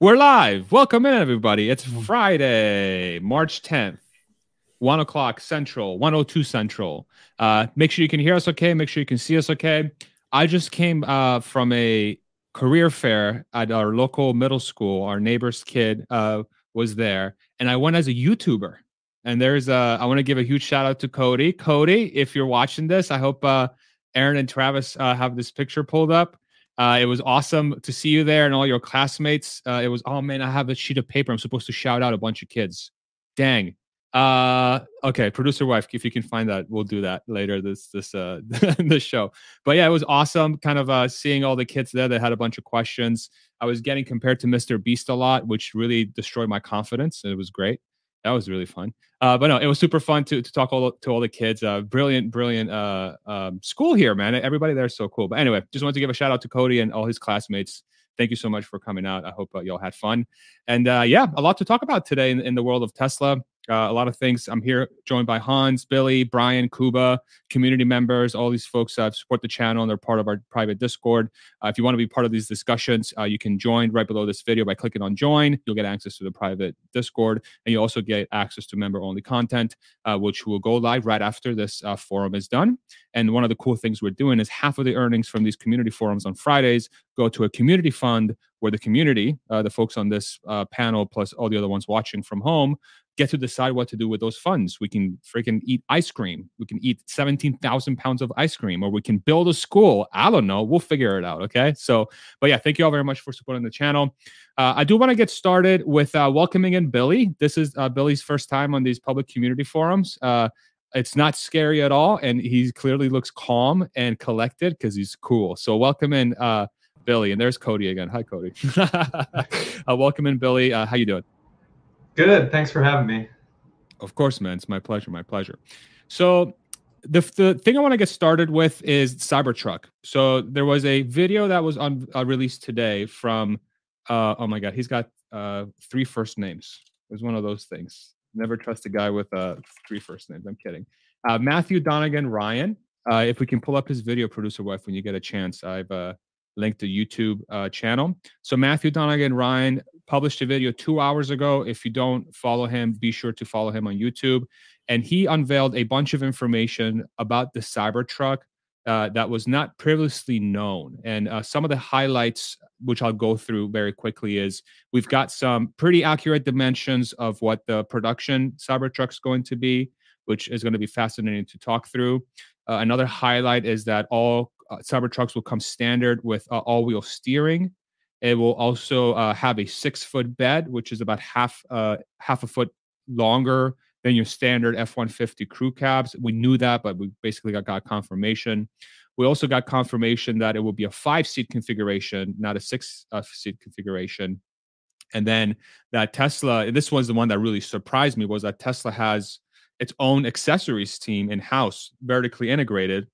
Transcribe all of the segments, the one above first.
We're live. Welcome in, everybody. It's Friday, March 10th, 1 o'clock Central, 102 Central. Uh, make sure you can hear us okay. Make sure you can see us okay. I just came uh, from a career fair at our local middle school. Our neighbor's kid uh, was there, and I went as a YouTuber. And there's a, I want to give a huge shout out to Cody. Cody, if you're watching this, I hope uh, Aaron and Travis uh, have this picture pulled up. Uh, it was awesome to see you there and all your classmates. Uh, it was, oh man, I have a sheet of paper. I'm supposed to shout out a bunch of kids. Dang. Uh, okay, producer wife, if you can find that, we'll do that later this this uh this show. But yeah, it was awesome, kind of uh seeing all the kids there that had a bunch of questions. I was getting compared to Mr. Beast a lot, which really destroyed my confidence. It was great that was really fun. Uh, but no, it was super fun to to talk all to all the kids. Uh, brilliant, brilliant uh, um, school here, man. Everybody there is so cool. But anyway, just wanted to give a shout out to Cody and all his classmates. Thank you so much for coming out. I hope uh, y'all had fun. And uh, yeah, a lot to talk about today in, in the world of Tesla. Uh, a lot of things. I'm here joined by Hans, Billy, Brian, Kuba, community members, all these folks that support the channel and they're part of our private Discord. Uh, if you want to be part of these discussions, uh, you can join right below this video by clicking on join. You'll get access to the private Discord and you also get access to member only content, uh, which will go live right after this uh, forum is done. And one of the cool things we're doing is half of the earnings from these community forums on Fridays go to a community fund where the community, uh, the folks on this panel, plus all the other ones watching from home, get to decide what to do with those funds. We can freaking eat ice cream. We can eat 17,000 pounds of ice cream, or we can build a school. I don't know. We'll figure it out. Okay. So, but yeah, thank you all very much for supporting the channel. Uh, I do want to get started with uh, welcoming in Billy. This is uh, Billy's first time on these public community forums. Uh, it's not scary at all. And he clearly looks calm and collected because he's cool. So, welcome in. Uh, Billy, and there's Cody again. Hi, Cody. Uh, welcome in, Billy. how you doing? Good. Thanks for having me. Of course, man. It's my pleasure. My pleasure. So, the, the thing I want to get started with is Cybertruck. So, there was a video that was on uh, released today from, uh, oh my God, he's got uh, three first names. It was one of those things. Never trust a guy with uh, three first names. I'm kidding. Uh, Matthew Donegan Ryan. Uh, if we can pull up his video, producer wife, when you get a chance, I've linked the YouTube uh, channel. So Matthew Donegan Ryan published a video two hours ago. If you don't follow him, be sure to follow him on YouTube. And he unveiled a bunch of information about the Cybertruck uh, that was not previously known. And uh, some of the highlights, which I'll go through very quickly, is we've got some pretty accurate dimensions of what the production Cybertruck's going to be, which is going to be fascinating to talk through. Uh, another highlight is that all Cybertrucks will come standard with uh, all-wheel steering it will also uh, have a six-foot bed, which is about half uh, half a foot longer than your standard F-150 crew cabs. We knew that, but we basically got, got confirmation. We also got confirmation that it will be a five-seat configuration, not a six-seat uh, configuration. And then that Tesla, this was the one that really surprised me, was that Tesla has its own accessories team in house, vertically integrated.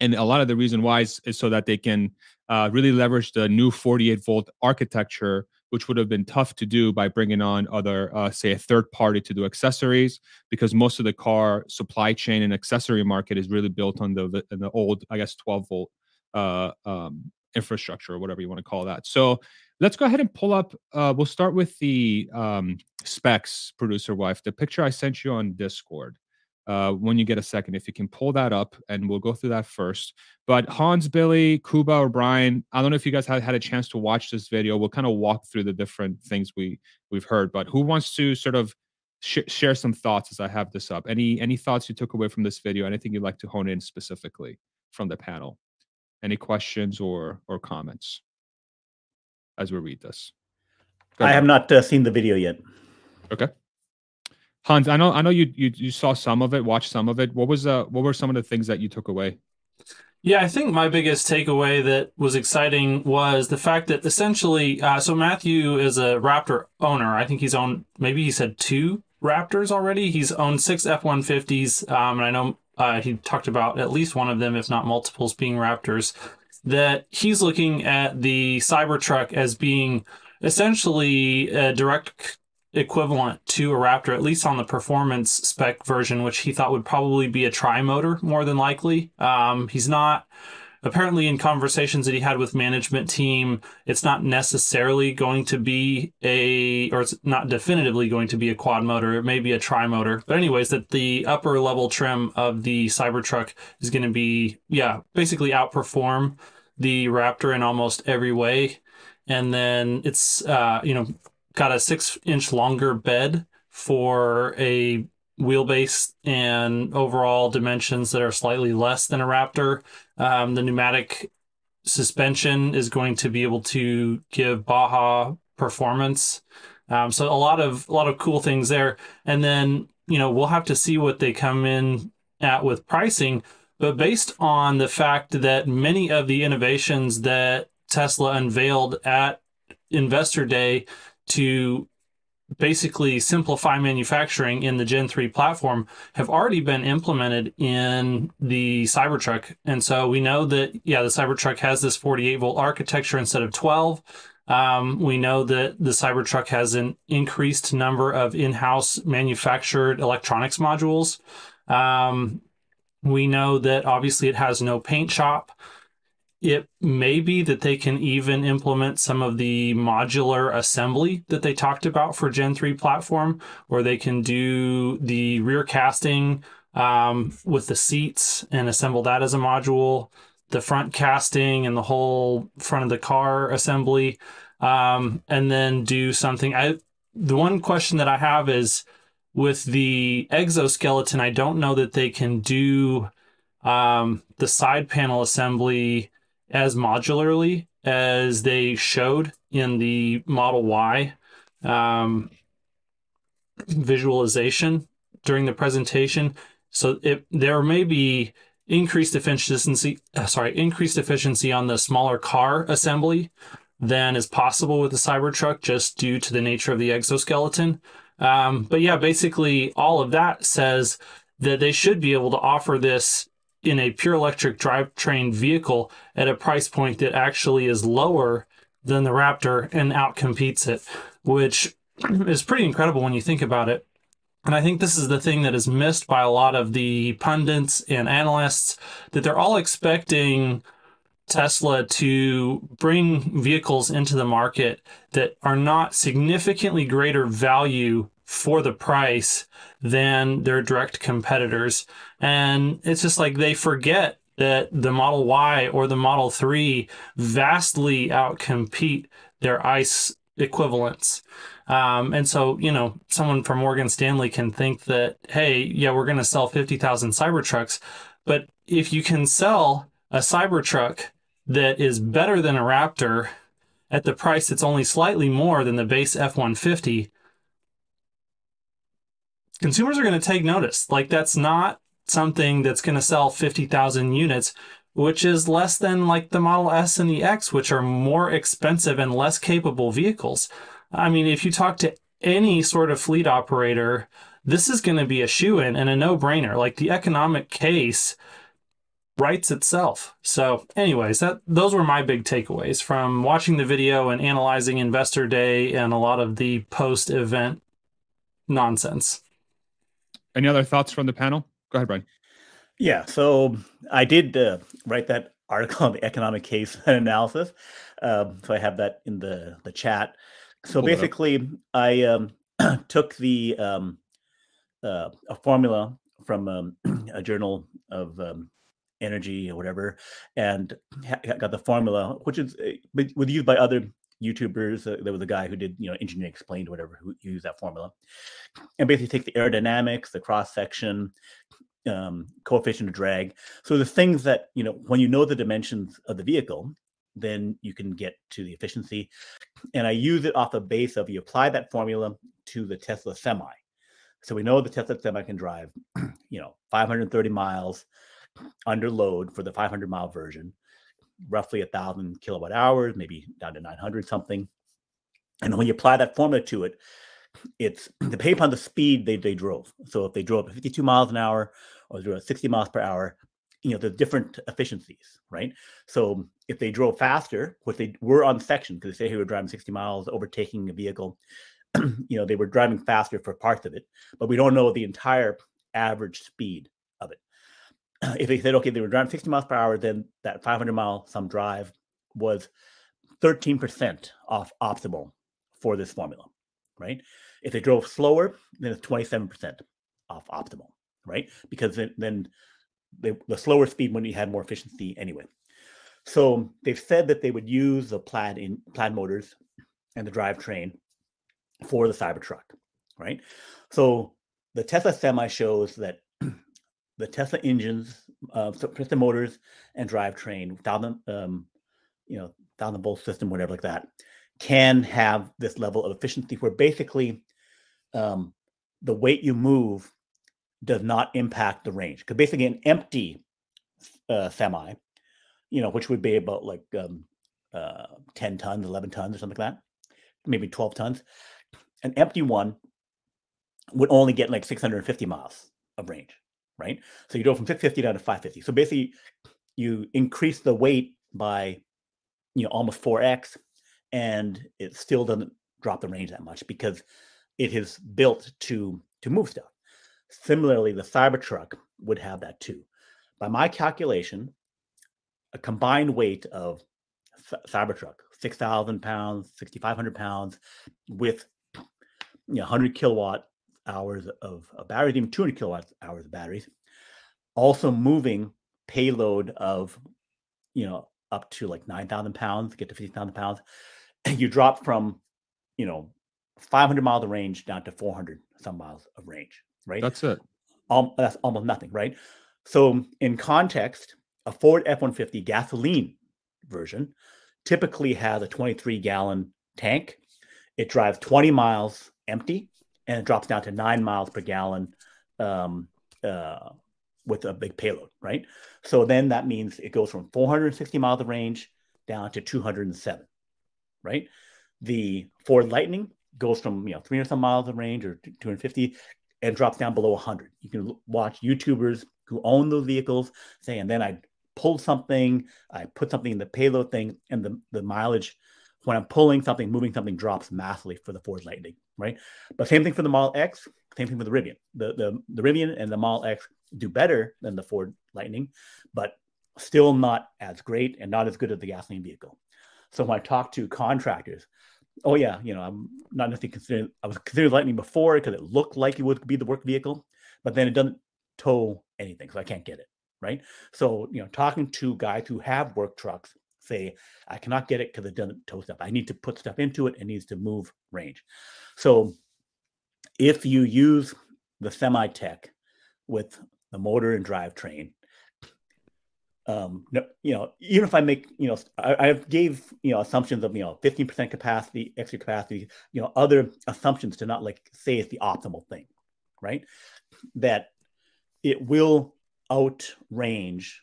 And a lot of the reason why is, is so that they can uh, really leverage the new 48 volt architecture, which would have been tough to do by bringing on other, uh, say, a third party to do accessories, because most of the car supply chain and accessory market is really built on the the old, I guess, 12 volt uh, um, infrastructure or whatever you want to call that. So let's go ahead and pull up. Uh, we'll start with the um, specs, producer wife, the picture I sent you on Discord uh, when you get a second, if you can pull that up, and we'll go through that first. But Hans, Billy, Kuba, or Brian, I don't know if you guys had had a chance to watch this video. We'll kind of walk through the different things we we've heard. But who wants to sort of sh- share some thoughts as I have this up? Any any thoughts you took away from this video? Anything you'd like to hone in specifically from the panel? Any questions or or comments as we read this? I have not uh, seen the video yet. Okay. Hans, I know I know you you you saw some of it, watched some of it. What was uh what were some of the things that you took away? Yeah, I think my biggest takeaway that was exciting was the fact that essentially, uh, so Matthew is a Raptor owner. I think he's owned, maybe he said two Raptors already. He's owned six F 150s. Um, and I know uh, he talked about at least one of them, if not multiples, being Raptors. That he's looking at the Cybertruck as being essentially a direct equivalent to a Raptor, at least on the performance spec version, which he thought would probably be a tri motor more than likely. Um, he's not apparently in conversations that he had with management team, it's not necessarily going to be a, or it's not definitively going to be a quad motor. It may be a tri motor. But anyways, that the upper level trim of the Cybertruck is going to be, yeah, basically outperform the Raptor in almost every way. And then it's, uh, you know, got a six inch longer bed for a wheelbase and overall dimensions that are slightly less than a Raptor. Um, the pneumatic suspension is going to be able to give Baja performance. Um, so a lot of a lot of cool things there. And then you know we'll have to see what they come in at with pricing. But based on the fact that many of the innovations that Tesla unveiled at Investor Day to basically simplify manufacturing in the Gen 3 platform have already been implemented in the Cybertruck. And so we know that, yeah, the Cybertruck has this 48 volt architecture instead of 12. Um, we know that the Cybertruck has an increased number of in house manufactured electronics modules. Um, we know that obviously it has no paint shop it may be that they can even implement some of the modular assembly that they talked about for Gen 3 platform, or they can do the rear casting um, with the seats and assemble that as a module, the front casting and the whole front of the car assembly, um, and then do something. I the one question that I have is with the exoskeleton, I don't know that they can do um, the side panel assembly as modularly as they showed in the Model Y um, visualization during the presentation. So it, there may be increased efficiency, uh, sorry, increased efficiency on the smaller car assembly than is possible with the Cybertruck just due to the nature of the exoskeleton. Um, but yeah, basically all of that says that they should be able to offer this in a pure electric drivetrain vehicle at a price point that actually is lower than the Raptor and outcompetes it, which is pretty incredible when you think about it. And I think this is the thing that is missed by a lot of the pundits and analysts that they're all expecting Tesla to bring vehicles into the market that are not significantly greater value for the price than their direct competitors. And it's just like they forget that the Model Y or the Model 3 vastly outcompete their ICE equivalents. Um, and so, you know, someone from Morgan Stanley can think that, hey, yeah, we're going to sell 50,000 Cybertrucks. But if you can sell a Cybertruck that is better than a Raptor at the price that's only slightly more than the base F 150, consumers are going to take notice. Like that's not something that's going to sell 50,000 units, which is less than like the Model S and the X, which are more expensive and less capable vehicles. I mean, if you talk to any sort of fleet operator, this is going to be a shoe in and a no brainer. Like the economic case writes itself. So, anyways, that those were my big takeaways from watching the video and analyzing Investor Day and a lot of the post event nonsense. Any other thoughts from the panel? Go ahead, Brian. Yeah, so I did uh, write that article on the economic case and analysis. Um, so I have that in the the chat. So basically, I um, took the um, uh, a formula from um, a journal of um, energy or whatever, and got the formula, which is uh, was used by other YouTubers. Uh, there was a guy who did, you know, engineering explained whatever, who used that formula, and basically take the aerodynamics, the cross section, um, coefficient of drag. So the things that you know, when you know the dimensions of the vehicle, then you can get to the efficiency. And I use it off the base of you apply that formula to the Tesla Semi. So we know the Tesla Semi can drive, you know, 530 miles under load for the 500 mile version roughly a thousand kilowatt hours, maybe down to 900 something. And when you apply that formula to it, it's depending upon the speed they, they drove. So if they drove at 52 miles an hour or drove at 60 miles per hour, you know, the different efficiencies, right? So if they drove faster, which they were on section, because they say they were driving 60 miles, overtaking a vehicle, you know, they were driving faster for parts of it, but we don't know the entire average speed. if they said okay they were driving 60 miles per hour, then that 500 mile some drive was 13% off optimal for this formula, right? If they drove slower, then it's 27% off optimal, right? Because then, then they, the slower speed when you had more efficiency anyway. So they've said that they would use the plaid in plaid motors and the drivetrain for the Cybertruck, right? So the Tesla Semi shows that the Tesla engines, uh, Tesla motors and drivetrain, thousand, um, you know, thousand volt system, whatever like that, can have this level of efficiency where basically um, the weight you move does not impact the range. Because basically, an empty uh, semi, you know, which would be about like um, uh, 10 tons, 11 tons, or something like that, maybe 12 tons, an empty one would only get like 650 miles of range, right? So you go from 650 down to 550. So basically, you increase the weight by, you know, almost 4x, and it still doesn't drop the range that much because it is built to to move stuff. Similarly, the Cybertruck would have that too. By my calculation, a combined weight of Cybertruck, 6,000 pounds, 6,500 pounds, with you know, 100 kilowatt hours of, of batteries, even 200 kilowatt hours of batteries, also moving payload of, you know, up to like 9,000 pounds, get to 50,000 pounds. You drop from, you know, 500 miles of range down to 400 some miles of range, right? That's it. Um, that's almost nothing, right? So, in context, a Ford F 150 gasoline version typically has a 23 gallon tank. It drives 20 miles empty and it drops down to nine miles per gallon um, uh, with a big payload, right? So then that means it goes from 460 miles of range down to 207, right? The Ford Lightning goes from you know 300 some miles of range or 250 and drops down below 100. You can watch YouTubers who own those vehicles say, and then I pulled something, I put something in the payload thing, and the, the mileage when I'm pulling something, moving something drops massively for the Ford Lightning, right? But same thing for the Model X, same thing for the Rivian. The, the, the Rivian and the Model X do better than the Ford Lightning, but still not as great and not as good as the gasoline vehicle. So when I talk to contractors, oh yeah, you know, I'm not necessarily considering. I was considering Lightning before because it looked like it would be the work vehicle, but then it doesn't tow anything, so I can't get it right. So you know, talking to guys who have work trucks say I cannot get it because it doesn't tow stuff. I need to put stuff into it. It needs to move range. So if you use the semi tech with the motor and drivetrain um, no, you know, even if I make, you know, I, I gave, you know, assumptions of, you know, 15% capacity, extra capacity, you know, other assumptions to not like say it's the optimal thing, right? That it will outrange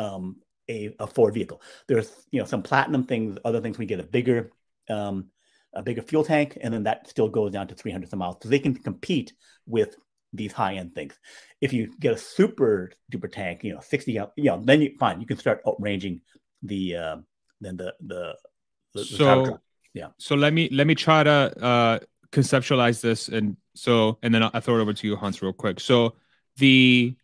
um, a, a Ford vehicle. There's, you know, some platinum things, other things we get a bigger, um, a bigger fuel tank, and then that still goes down to 300 some miles. So they can compete with these high end things. If you get a super duper tank, you know, 60, you know, then you fine, you can start outranging the uh, then the the, the so yeah. So let me let me try to uh, conceptualize this, and so and then I'll, I'll throw it over to you, Hans, real quick. So the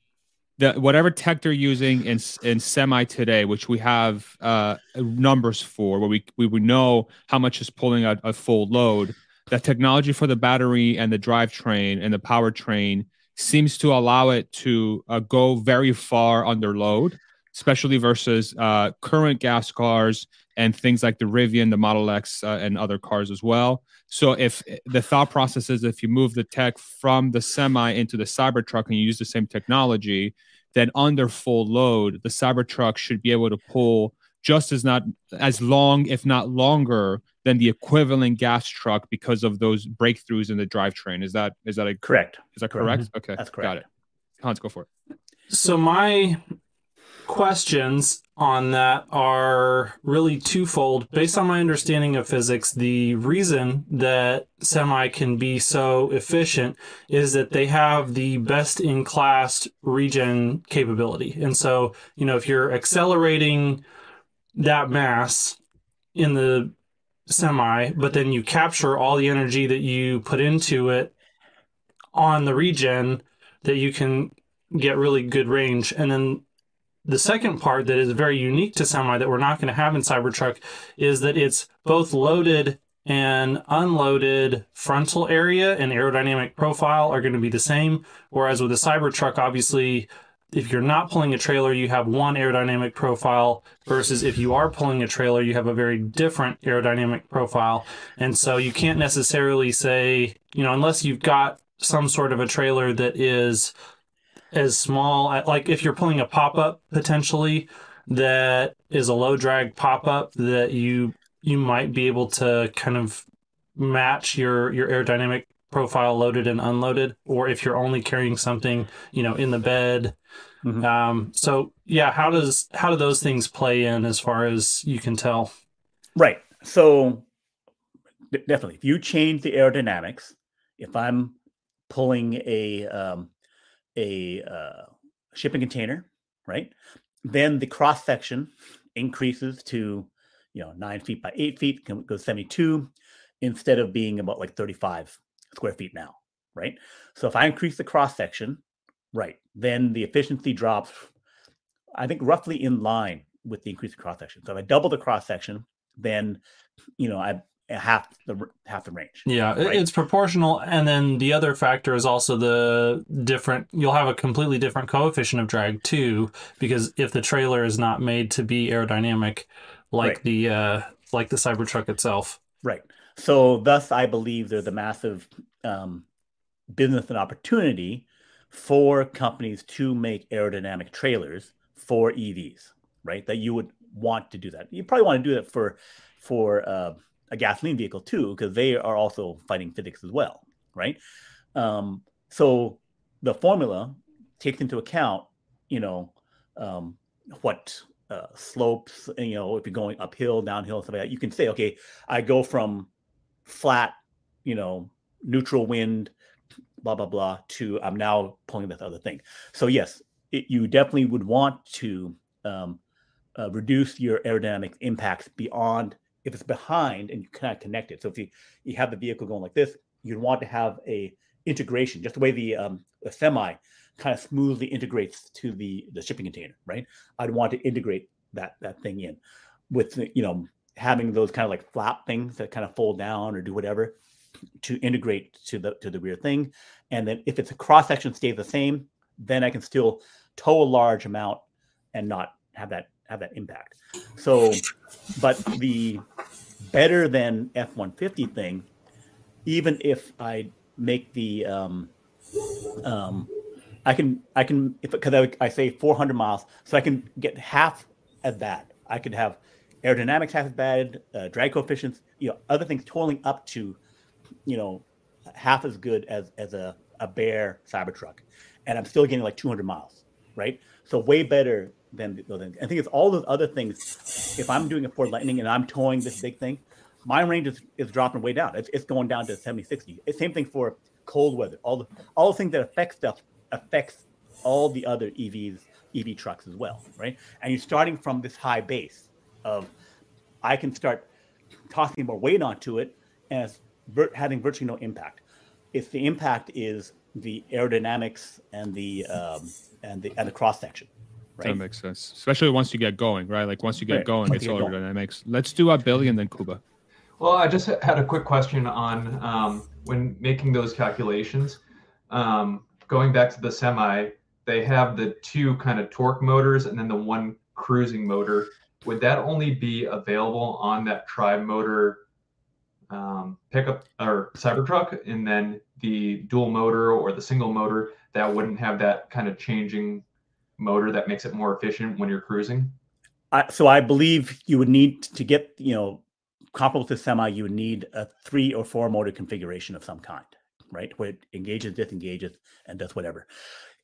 the whatever tech they're using in in semi today, which we have uh, numbers for, where we we would know how much is pulling a, a full load the technology for the battery and the drivetrain and the powertrain seems to allow it to uh, go very far under load, especially versus uh, current gas cars and things like the Rivian, the Model X, uh, and other cars as well. So, if the thought process is if you move the tech from the semi into the Cybertruck and you use the same technology, then under full load, the Cybertruck should be able to pull just as not as long, if not longer, than the equivalent gas truck because of those breakthroughs in the drivetrain. Is that is that a correct? Is that correct? Mm-hmm. Okay, that's correct. Got it. Hans, go for it. So my questions on that are really twofold. Based on my understanding of physics, the reason that semi can be so efficient is that they have the best in class regen capability. And so, you know, if you're accelerating that mass in the semi, but then you capture all the energy that you put into it on the regen that you can get really good range. And then the second part that is very unique to semi that we're not going to have in Cybertruck is that it's both loaded and unloaded frontal area and aerodynamic profile are going to be the same. Whereas with a Cybertruck, obviously, if you're not pulling a trailer, you have one aerodynamic profile versus if you are pulling a trailer, you have a very different aerodynamic profile. And so you can't necessarily say, you know, unless you've got some sort of a trailer that is as small, like if you're pulling a pop up potentially that is a low drag pop up that you you might be able to kind of match your your aerodynamic profile loaded and unloaded or if you're only carrying something you know in the bed. Mm-hmm. um, so yeah how does how do those things play in as far as you can tell? Right. So definitely. If you change the aerodynamics if i'm pulling a um, a uh, shipping container right then the cross section increases to you know nine feet by eight feet can go 72 instead of being about like 35 square feet now, right? So if I increase the cross section, right, then the efficiency drops, I think roughly in line with the increase increased cross section. So if I double the cross section, then you know I half the half the range. Yeah, right? it's proportional, and then the other factor is also the different. You'll have a completely different coefficient of drag too, because if the trailer is not made to be aerodynamic, like right. the uh, like the Cybertruck itself. Right. So, thus, I believe there's a massive um, business and opportunity for companies to make aerodynamic trailers for EVs, right? That you would want to do that. You probably want to do that for for uh, a gasoline vehicle too, because they are also fighting physics as well, right? Um, so the formula takes into account, you know, um, what uh, slopes, you know, if you're going uphill, downhill, stuff like that. You can say, okay, I go from flat, you know, neutral wind, blah blah blah, to I'm now pulling this other thing. So yes, it, you definitely would want to um, uh, reduce your aerodynamic impacts beyond if it's behind and you cannot connect it. So if you you have the vehicle going like this, you'd want to have a integration, just the way the um, the semi kind of smoothly integrates to the the shipping container, right? I'd want to integrate that that thing in with you know having those kind of like flap things that kind of fold down or do whatever to integrate to the to the rear thing. And then if it's a cross section stays the same, then I can still tow a large amount and not have that have that impact. So, but the better than F one fifty thing, even if I make the um, um, I can I can if because I, I say 400 miles, so I can get half as bad. I could have aerodynamics half as bad, uh, drag coefficients, you know, other things totaling up to, you know, half as good as as a a bare Cybertruck, and I'm still getting like 200 miles, right? So way better than those things. I think it's all those other things. If I'm doing a Ford Lightning and I'm towing this big thing, my range is, is dropping way down. It's, it's going down to 70, 60. It's same thing for cold weather. All the all the things that affect stuff affects all the other EVs, EV trucks as well, right? And you're starting from this high base of I can start tossing more weight onto it as vir- having virtually no impact. If the impact is the aerodynamics and the um, and the and the cross section. Right? That makes sense, especially once you get going, right? Like once you get right. going, once it's all aerodynamics. Let's do a billion then Kuba. Well, I just had a quick question on um, when making those calculations. Um, going back to the semi, they have the two kind of torque motors and then the one cruising motor would that only be available on that tri-motor um, pickup or Cybertruck, and then the dual motor or the single motor that wouldn't have that kind of changing motor that makes it more efficient when you're cruising? I, so I believe you would need to get you know comparable to semi, you would need a three or four motor configuration of some kind, right? Where it engages, disengages, and does whatever.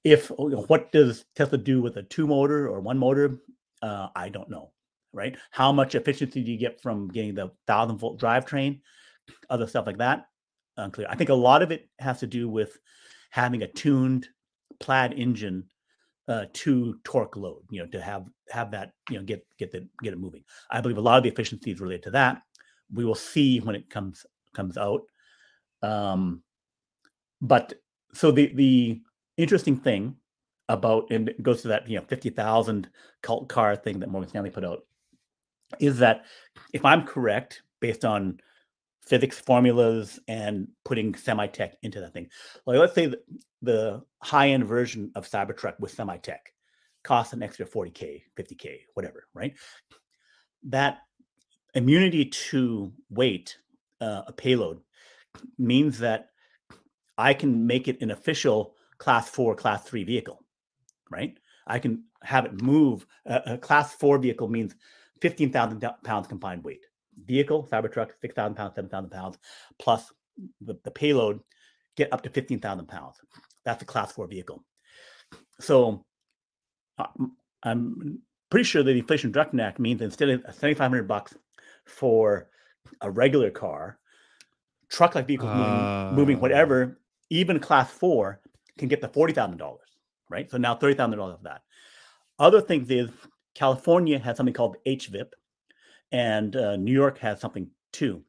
If you know, what does Tesla do with a two motor or one motor? Uh, I don't know right? How much efficiency do you get from getting the thousand volt drivetrain, other stuff like that? Unclear. I think a lot of it has to do with having a tuned plaid engine uh, to torque load, you know, to have have that, you know, get get the get it moving. I believe a lot of the efficiency is related to that. We will see when it comes comes out. Um, but so the the interesting thing about, and it goes to that you know fifty thousand cult car thing that Morgan Stanley put out, is that if I'm correct based on physics formulas and putting semi-tech into that thing, like let's say the, the high-end version of Cybertruck with semi-tech costs an extra 40k, 50k, whatever, right? That immunity to weight, uh, a payload, means that I can make it an official class four, class three vehicle, right? I can have it move. Uh, a class four vehicle means 15,000 pounds combined weight. Vehicle, Cybertruck, 6,000 pounds, 7,000 pounds, plus the, the payload, get up to 15,000 pounds. That's a class four vehicle. So uh, I'm pretty sure that the Inflation Reduction Act means instead of 7,500 bucks for a regular car, truck like vehicles uh... moving, moving, whatever, even class four can get the $40,000, right? So now $30,000 of that. Other things is California has something called HVIP, and uh, New York has something too.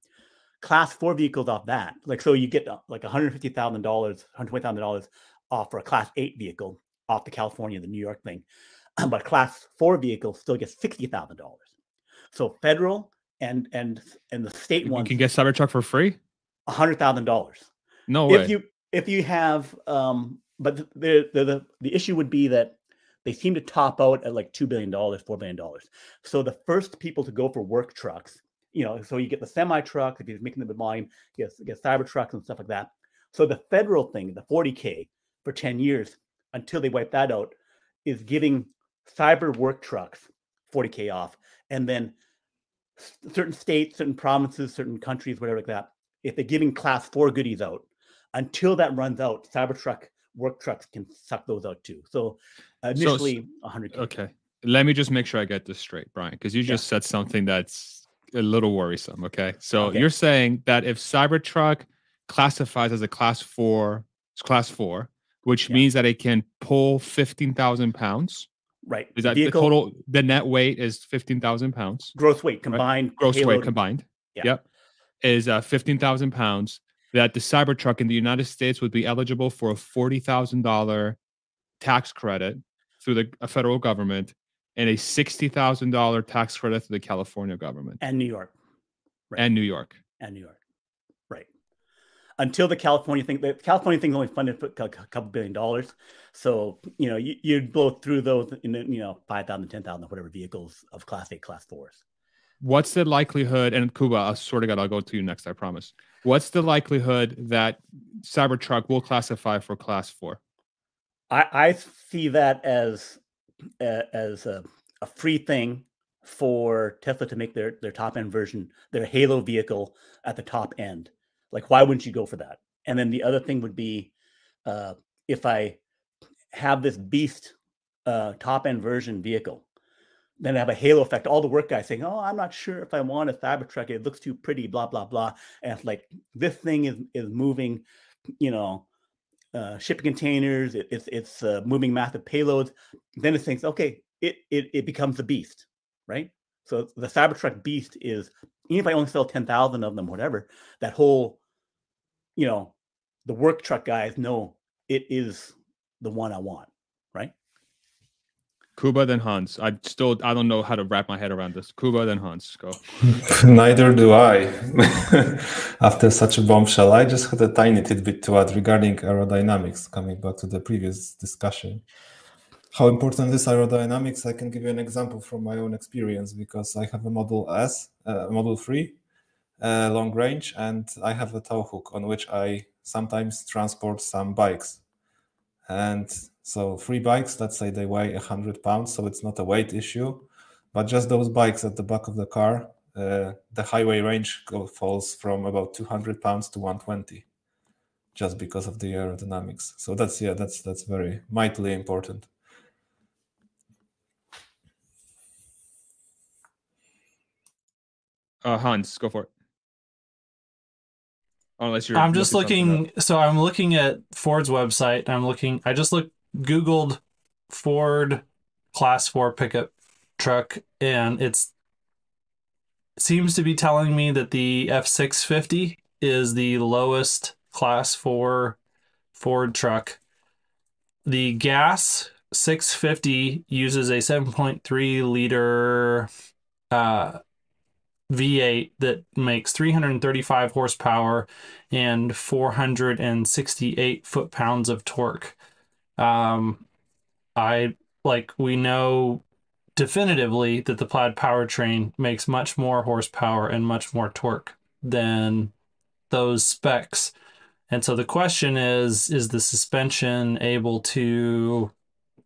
Class four vehicles off that, like so, you get uh, like one hundred fifty thousand dollars, one hundred twenty thousand dollars off for a class eight vehicle off the California, the New York thing, but class four vehicle still gets sixty thousand dollars. So federal and and and the state you one can get Cybertruck for free. A hundred thousand dollars. No way. If you if you have, um, but the the the, the issue would be that they seem to top out at like $2 billion, $4 billion. So the first people to go for work trucks, you know, so you get the semi trucks, if you're making them in line, you get, get cyber trucks and stuff like that. So the federal thing, the 40K for 10 years until they wipe that out, is giving cyber work trucks 40K off. And then certain states, certain provinces, certain countries, whatever like that, if they're giving class four goodies out, until that runs out, Cybertruck work trucks can suck those out too. So initially, so, 100. Okay, let me just make sure I get this straight, Brian, because you just yeah. said something that's a little worrisome. Okay, so okay. you're saying that if Cybertruck classifies as a class four, it's class four, which yeah. means that it can pull 15,000 pounds. Right. Is that Vehicle, the total? The net weight is 15,000 pounds. Gross weight combined. Right? Gross weight combined. Yeah. Yep. Is uh, 15,000 pounds that the Cybertruck in the United States would be eligible for a $40,000 tax credit through the federal government and a $60,000 tax credit through the California government. And New York. Right. And New York. And New York. Right. Until the California thing, the California thing only funded for a couple billion dollars. So, you know, you, you'd blow through those in, you know, 5,000, 10,000, whatever vehicles of class eight, class fours. What's the likelihood, and Kuba, I sort of got, I'll go to you next, I promise. What's the likelihood that Cybertruck will classify for class four? I, I see that as as a, a, free thing for Tesla to make their their top end version, their Halo vehicle at the top end. Like, why wouldn't you go for that? And then the other thing would be uh, if I have this beast uh, top end version vehicle then have a halo effect. All the work guys saying, "Oh, I'm not sure if I want a Cybertruck. It looks too pretty." Blah blah blah. And it's like this thing is is moving, you know, uh, shipping containers. It, it's it's uh, moving massive payloads. Then it thinks, okay, it it it becomes a beast, right? So the Cybertruck beast is even if I only sell ten thousand of them, whatever. That whole, you know, the work truck guys know it is the one I want, right? Kuba then Hans. I still I don't know how to wrap my head around this. Kuba then Hans. Go. Neither do I. After such a bombshell, I just had a tiny tidbit to add regarding aerodynamics. Coming back to the previous discussion, how important is aerodynamics? I can give you an example from my own experience because I have a Model S, uh, Model Three, uh, long range, and I have a tow hook on which I sometimes transport some bikes, and so three bikes, let's say they weigh 100 pounds, so it's not a weight issue. But just those bikes at the back of the car, uh, the highway range falls from about 200 pounds to 120, just because of the aerodynamics. So that's yeah, that's that's very mightily important. Uh, Hans, go for it. Unless you're. I'm just looking. So I'm looking at Ford's website. I'm looking. I just looked Googled Ford Class 4 pickup truck, and it's it seems to be telling me that the F 650 is the lowest Class 4 Ford truck. The gas 650 uses a 7.3 liter uh, V8 that makes 335 horsepower and 468 foot pounds of torque. Um, I like we know definitively that the plaid powertrain makes much more horsepower and much more torque than those specs. And so the question is is the suspension able to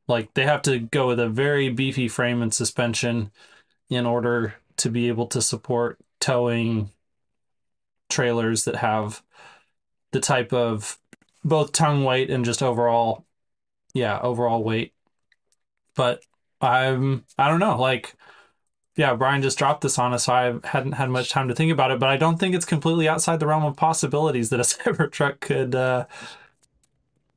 like they have to go with a very beefy frame and suspension in order to be able to support towing trailers that have the type of both tongue weight and just overall yeah, overall weight. But I'm I don't know, like yeah, Brian just dropped this on us, so I hadn't had much time to think about it, but I don't think it's completely outside the realm of possibilities that a Cybertruck could uh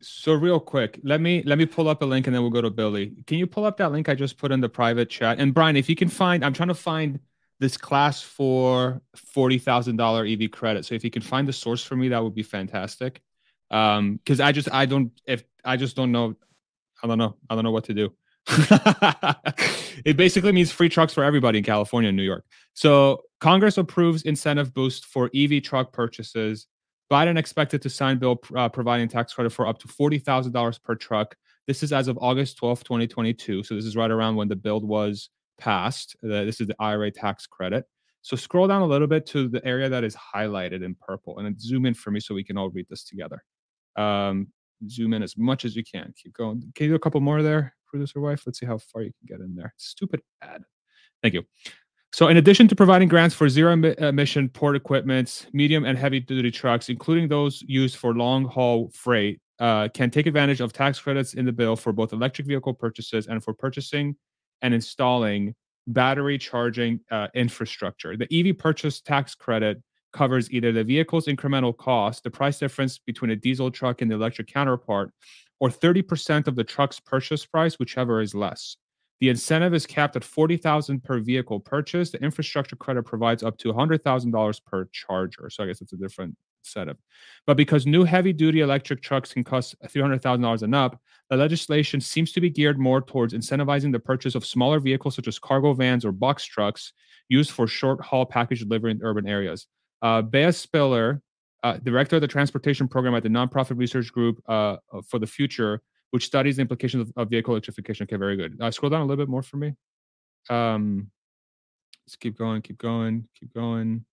so real quick, let me let me pull up a link and then we'll go to Billy. Can you pull up that link I just put in the private chat? And Brian, if you can find, I'm trying to find this class for forty thousand dollar EV credit. So if you can find the source for me, that would be fantastic. Um, because I just I don't if I just don't know, I don't know, I don't know what to do. it basically means free trucks for everybody in California and New York. So Congress approves incentive boost for EV truck purchases Biden expected to sign bill uh, providing tax credit for up to $40,000 per truck. This is as of August 12, 2022. So this is right around when the bill was passed. Uh, this is the IRA tax credit. So scroll down a little bit to the area that is highlighted in purple and zoom in for me so we can all read this together. Um, zoom in as much as you can. Keep going. Can you do a couple more there, producer wife? Let's see how far you can get in there. Stupid ad. Thank you. So, in addition to providing grants for zero emission port equipment, medium and heavy duty trucks, including those used for long haul freight, uh, can take advantage of tax credits in the bill for both electric vehicle purchases and for purchasing and installing battery charging uh, infrastructure. The EV purchase tax credit covers either the vehicle's incremental cost, the price difference between a diesel truck and the electric counterpart, or 30% of the truck's purchase price, whichever is less. The incentive is capped at 40,000 per vehicle purchase. The infrastructure credit provides up to $100,000 per charger. So I guess it's a different setup. But because new heavy duty electric trucks can cost $300,000 and up, the legislation seems to be geared more towards incentivizing the purchase of smaller vehicles such as cargo vans or box trucks used for short haul package delivery in urban areas. Uh, Beia Spiller, uh, director of the transportation program at the nonprofit research group uh, for the future, which studies the implications of, of vehicle electrification. Okay, very good. Uh, scroll down a little bit more for me. Um, let's keep going, keep going, keep going.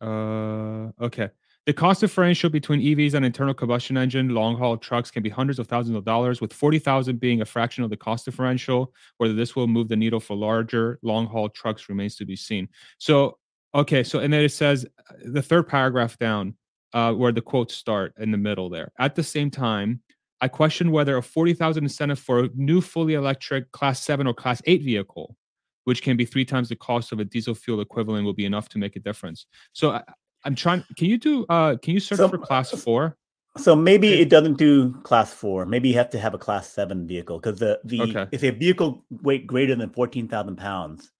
Uh, okay. The cost differential between EVs and internal combustion engine long haul trucks can be hundreds of thousands of dollars, with 40,000 being a fraction of the cost differential. Whether this will move the needle for larger long haul trucks remains to be seen. So, okay. So, and then it says uh, the third paragraph down uh, where the quotes start in the middle there. At the same time, I question whether a 40,000 incentive for a new fully electric class 7 or class 8 vehicle, which can be three times the cost of a diesel fuel equivalent will be enough to make a difference. So I, am trying can you do uh can you search so, for class 4? So maybe it doesn't do class 4. Maybe you have to have a class 7 vehicle because the the okay. if a vehicle weight greater than 14,000 pounds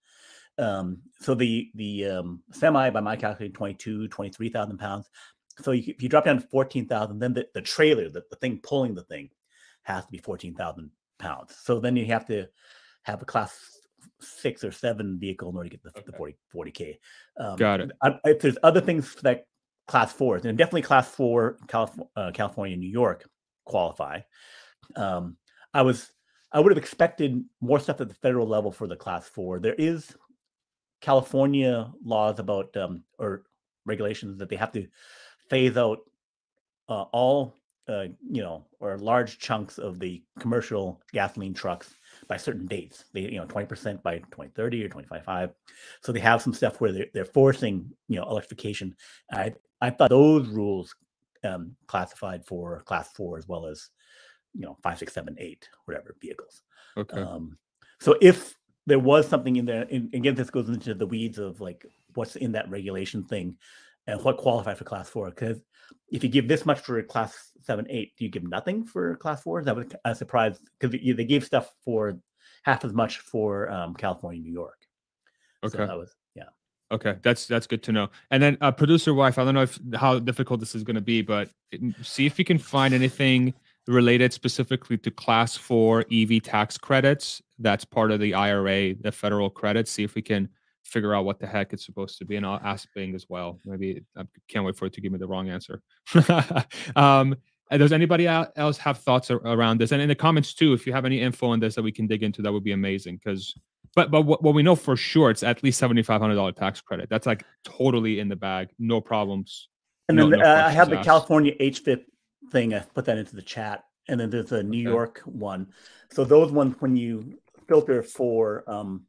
um, so the the um, semi by my calculation 22 23,000 pounds so you, if you drop down to 14,000, then the, the trailer, the, the thing pulling the thing, has to be 14,000 pounds. So then you have to have a class six or seven vehicle in order to get the, okay. the 40, 40K. Um, Got it. I, if there's other things that class fours, and definitely class four, Calif- uh, California, New York qualify. Um, I was, I would have expected more stuff at the federal level for the class four. There is California laws about, um, or regulations that they have to phase out uh, all uh, you know or large chunks of the commercial gasoline trucks by certain dates. They you know 20% by 2030 or 2055 so they have some stuff where they're, they're forcing you know electrification. I i thought those rules um, classified for class four as well as you know five six seven eight whatever vehicles. Okay. Um, so if there was something in there and again this goes into the weeds of like what's in that regulation thing and what qualifies for class four. Because if you give this much for class seven, eight, do you give nothing for class four? That was a surprise because they gave stuff for half as much for um, California, New York. Okay, so that was yeah. Okay, that's that's good to know. And then uh, producer wife, I don't know if how difficult this is going to be, but see if you can find anything related specifically to class four EV tax credits. That's part of the IRA, the federal credits. See if we can figure out what the heck it's supposed to be. And I'll ask Bing as well. Maybe I can't wait for it to give me the wrong answer. um, does anybody else have thoughts around this? And in the comments too, if you have any info on this that we can dig into, that would be amazing. Because, but but what, what we know for sure, it's at least seventy five hundred dollar tax credit. That's like totally in the bag, no problems. And then no, no uh, I have the asked. California HVIP thing. I put that into the chat. And then there's a New okay. York one. So those ones, when you filter for um,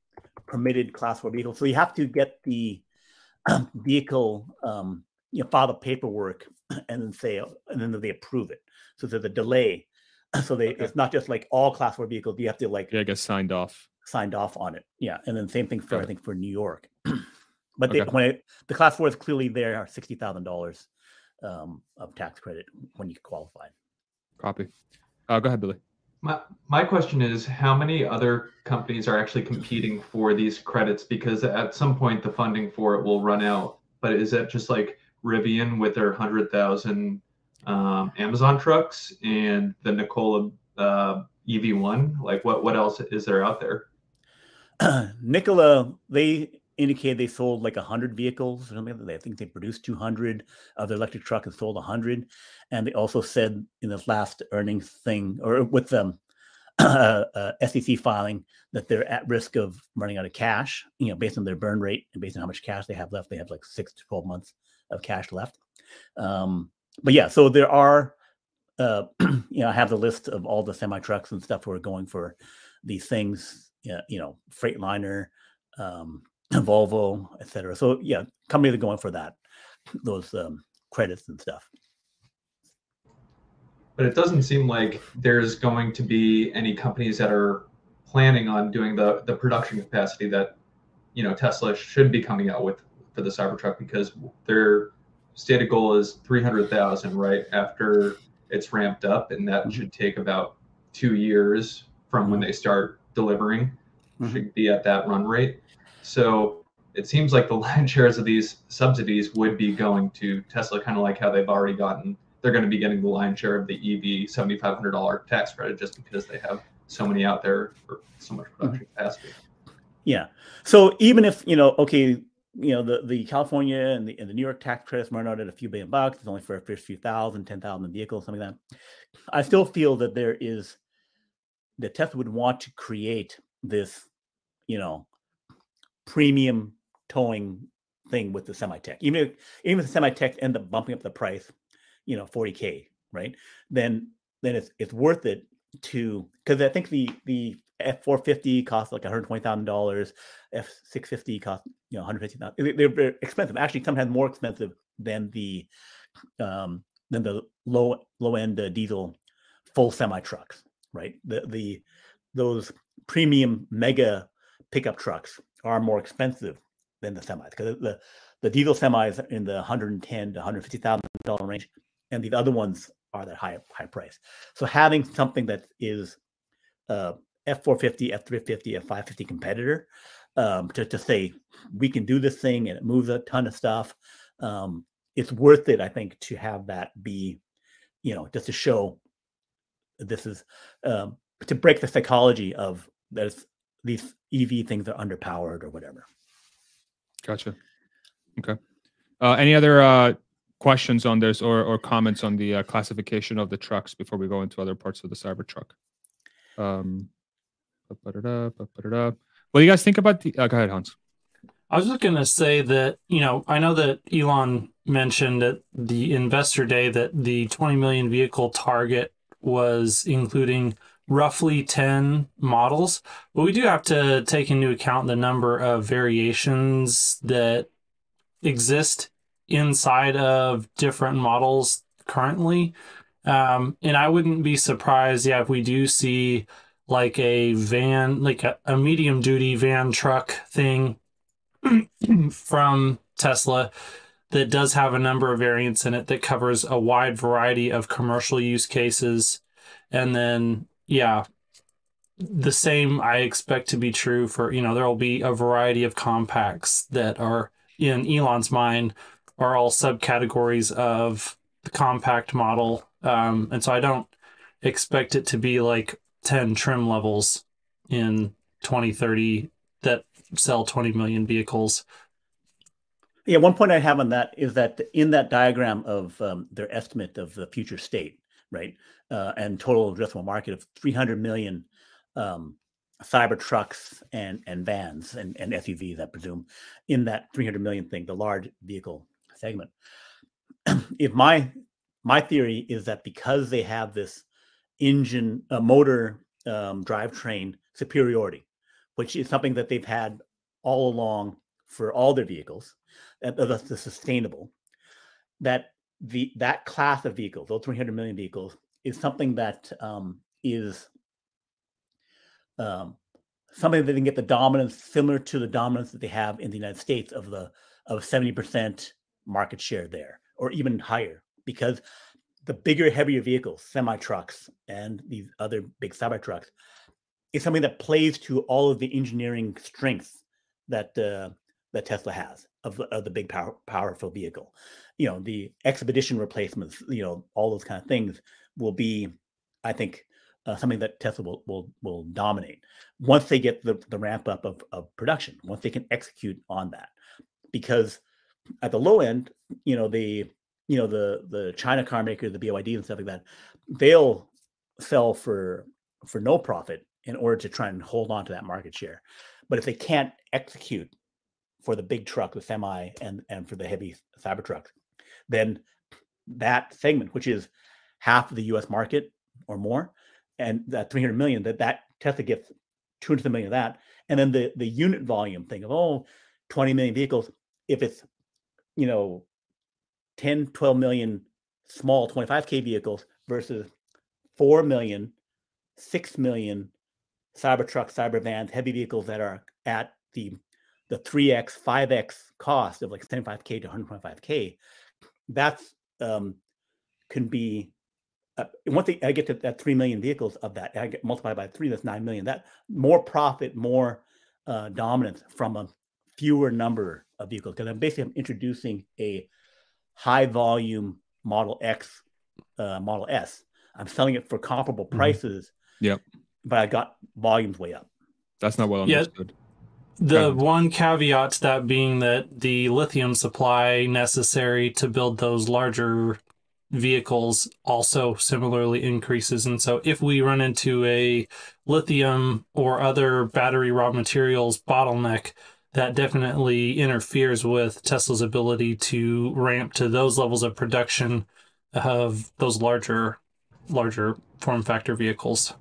permitted class four vehicles, so you have to get the um, vehicle, um, you know, file the paperwork, and then say, and then they approve it. So there's a delay. So they, okay. it's not just like all class four vehicles. You have to like, yeah, I guess signed off, signed off on it. Yeah, and then same thing for Got I think for New York. but okay. they, when it, the class four is clearly there, are sixty thousand dollars um, of tax credit when you qualify. Copy. Uh, go ahead, Billy. My, my question is how many other companies are actually competing for these credits? Because at some point the funding for it will run out. But is that just like Rivian with their 100,000 um, Amazon trucks and the Nikola uh, EV1? Like what, what else is there out there? Nikola, they indicated they sold like 100 vehicles. Or something. I think they produced 200 of their electric truck and sold 100. And they also said in this last earnings thing, or with them, uh, uh, SEC filing, that they're at risk of running out of cash, you know, based on their burn rate and based on how much cash they have left. They have like six to 12 months of cash left. Um, but yeah, so there are, uh, you know, I have the list of all the semi trucks and stuff who are going for these things, you know, Freightliner, um, Volvo, etc. So yeah, companies are going for that, those um, credits and stuff. But it doesn't seem like there's going to be any companies that are planning on doing the the production capacity that you know Tesla should be coming out with for the Cybertruck because their stated goal is 300,000 right after it's ramped up and that mm-hmm. should take about 2 years from mm-hmm. when they start delivering mm-hmm. should be at that run rate so it seems like the line shares of these subsidies would be going to Tesla, kind of like how they've already gotten. They're going to be getting the line share of the EV $7,500 tax credit just because they have so many out there for so much production mm-hmm. capacity. Yeah. So even if you know, okay, you know, the, the California and the, and the New York tax credits run out at a few billion bucks. It's only for a first few thousand, 10,000 vehicles, something like that. I still feel that there is, that Tesla would want to create this, you know, premium towing thing with the semi-tech. Even if even if the semi-tech end up bumping up the price, you know, 40k, right? Then then it's it's worth it to because I think the the F450 costs like $120,000, F650 cost you know 150,000. They're, they're expensive. Actually, sometimes more expensive than the um than the low low end uh, diesel full semi trucks, right? The the those premium mega pickup trucks are more expensive than the semis because the the diesel semis are in the 110 to 150 thousand dollar range, and the other ones are that high high price. So having something that is uh, F450, F350, F550 competitor um, to, to say we can do this thing and it moves a ton of stuff. Um, it's worth it, I think, to have that be, you know, just to show this is um, to break the psychology of there's these EV things are underpowered or whatever. Gotcha. Okay. Uh, any other uh, questions on this or, or comments on the uh, classification of the trucks before we go into other parts of the Cybertruck? Um, what do you guys think about the? Uh, go ahead, Hans. I was just going to say that, you know, I know that Elon mentioned at the investor day that the 20 million vehicle target was including roughly 10 models, but we do have to take into account the number of variations that exist inside of different models currently. Um, and I wouldn't be surprised, yeah, if we do see like a van, like a, a medium duty van truck thing from Tesla that does have a number of variants in it that covers a wide variety of commercial use cases. And then yeah, the same I expect to be true for, you know, there will be a variety of compacts that are in Elon's mind are all subcategories of the compact model. Um, and so I don't expect it to be like 10 trim levels in 2030 that sell 20 million vehicles. Yeah, one point I have on that is that in that diagram of um, their estimate of the future state, right, uh, and total addressable market of 300 million um, cyber trucks and and vans and, and SUVs, I presume, in that 300 million thing, the large vehicle segment. if my my theory is that because they have this engine uh, motor um, drivetrain superiority, which is something that they've had all along for all their vehicles, uh, the, the sustainable, that the that class of vehicles, those 300 million vehicles, is something that um, is um, something that they can get the dominance similar to the dominance that they have in the United States of the of 70% market share there, or even higher, because the bigger, heavier vehicles, semi trucks, and these other big cyber trucks, is something that plays to all of the engineering strengths that uh, that Tesla has of, of the big power, powerful vehicle. You know, the expedition replacements, you know, all those kind of things will be, I think, uh, something that Tesla will, will will dominate once they get the, the ramp up of, of production, once they can execute on that. Because at the low end, you know, the you know the the China car maker, the BYD and stuff like that, they'll sell for for no profit in order to try and hold on to that market share. But if they can't execute for the big truck, the semi, and and for the heavy cyber trucks, then that segment, which is half of the U.S. market or more, and that 300 million, that that Tesla gets 200 million of that, and then the the unit volume thing of oh, 20 million vehicles. If it's you know 10, 12 million small 25K vehicles versus 4 million, 6 million Cybertruck, Cybervans, heavy vehicles that are at the the 3x, 5x cost of like 75K to 125K. That's um, can be uh, once they, I get to that 3 million vehicles of that, I get multiplied by three, that's 9 million. That more profit, more uh, dominance from a fewer number of vehicles. Because I'm basically I'm introducing a high volume Model X, uh, Model S. I'm selling it for comparable mm-hmm. prices. Mm-hmm. Yep. But I got volumes way up. That's not well understood. The one caveat to that being that the lithium supply necessary to build those larger vehicles also similarly increases. And so if we run into a lithium or other battery raw materials bottleneck, that definitely interferes with Tesla's ability to ramp to those levels of production of those larger larger form factor vehicles.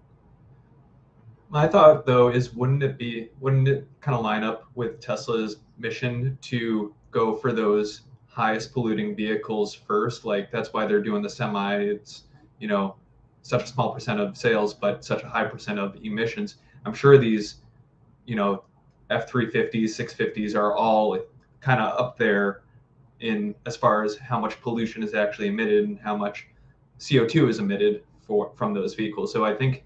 My thought though is wouldn't it be wouldn't it kind of line up with Tesla's mission to go for those highest polluting vehicles first? Like that's why they're doing the semi. It's you know such a small percent of sales, but such a high percent of emissions. I'm sure these you know F350s, 650s are all kind of up there in as far as how much pollution is actually emitted and how much CO2 is emitted for from those vehicles. So I think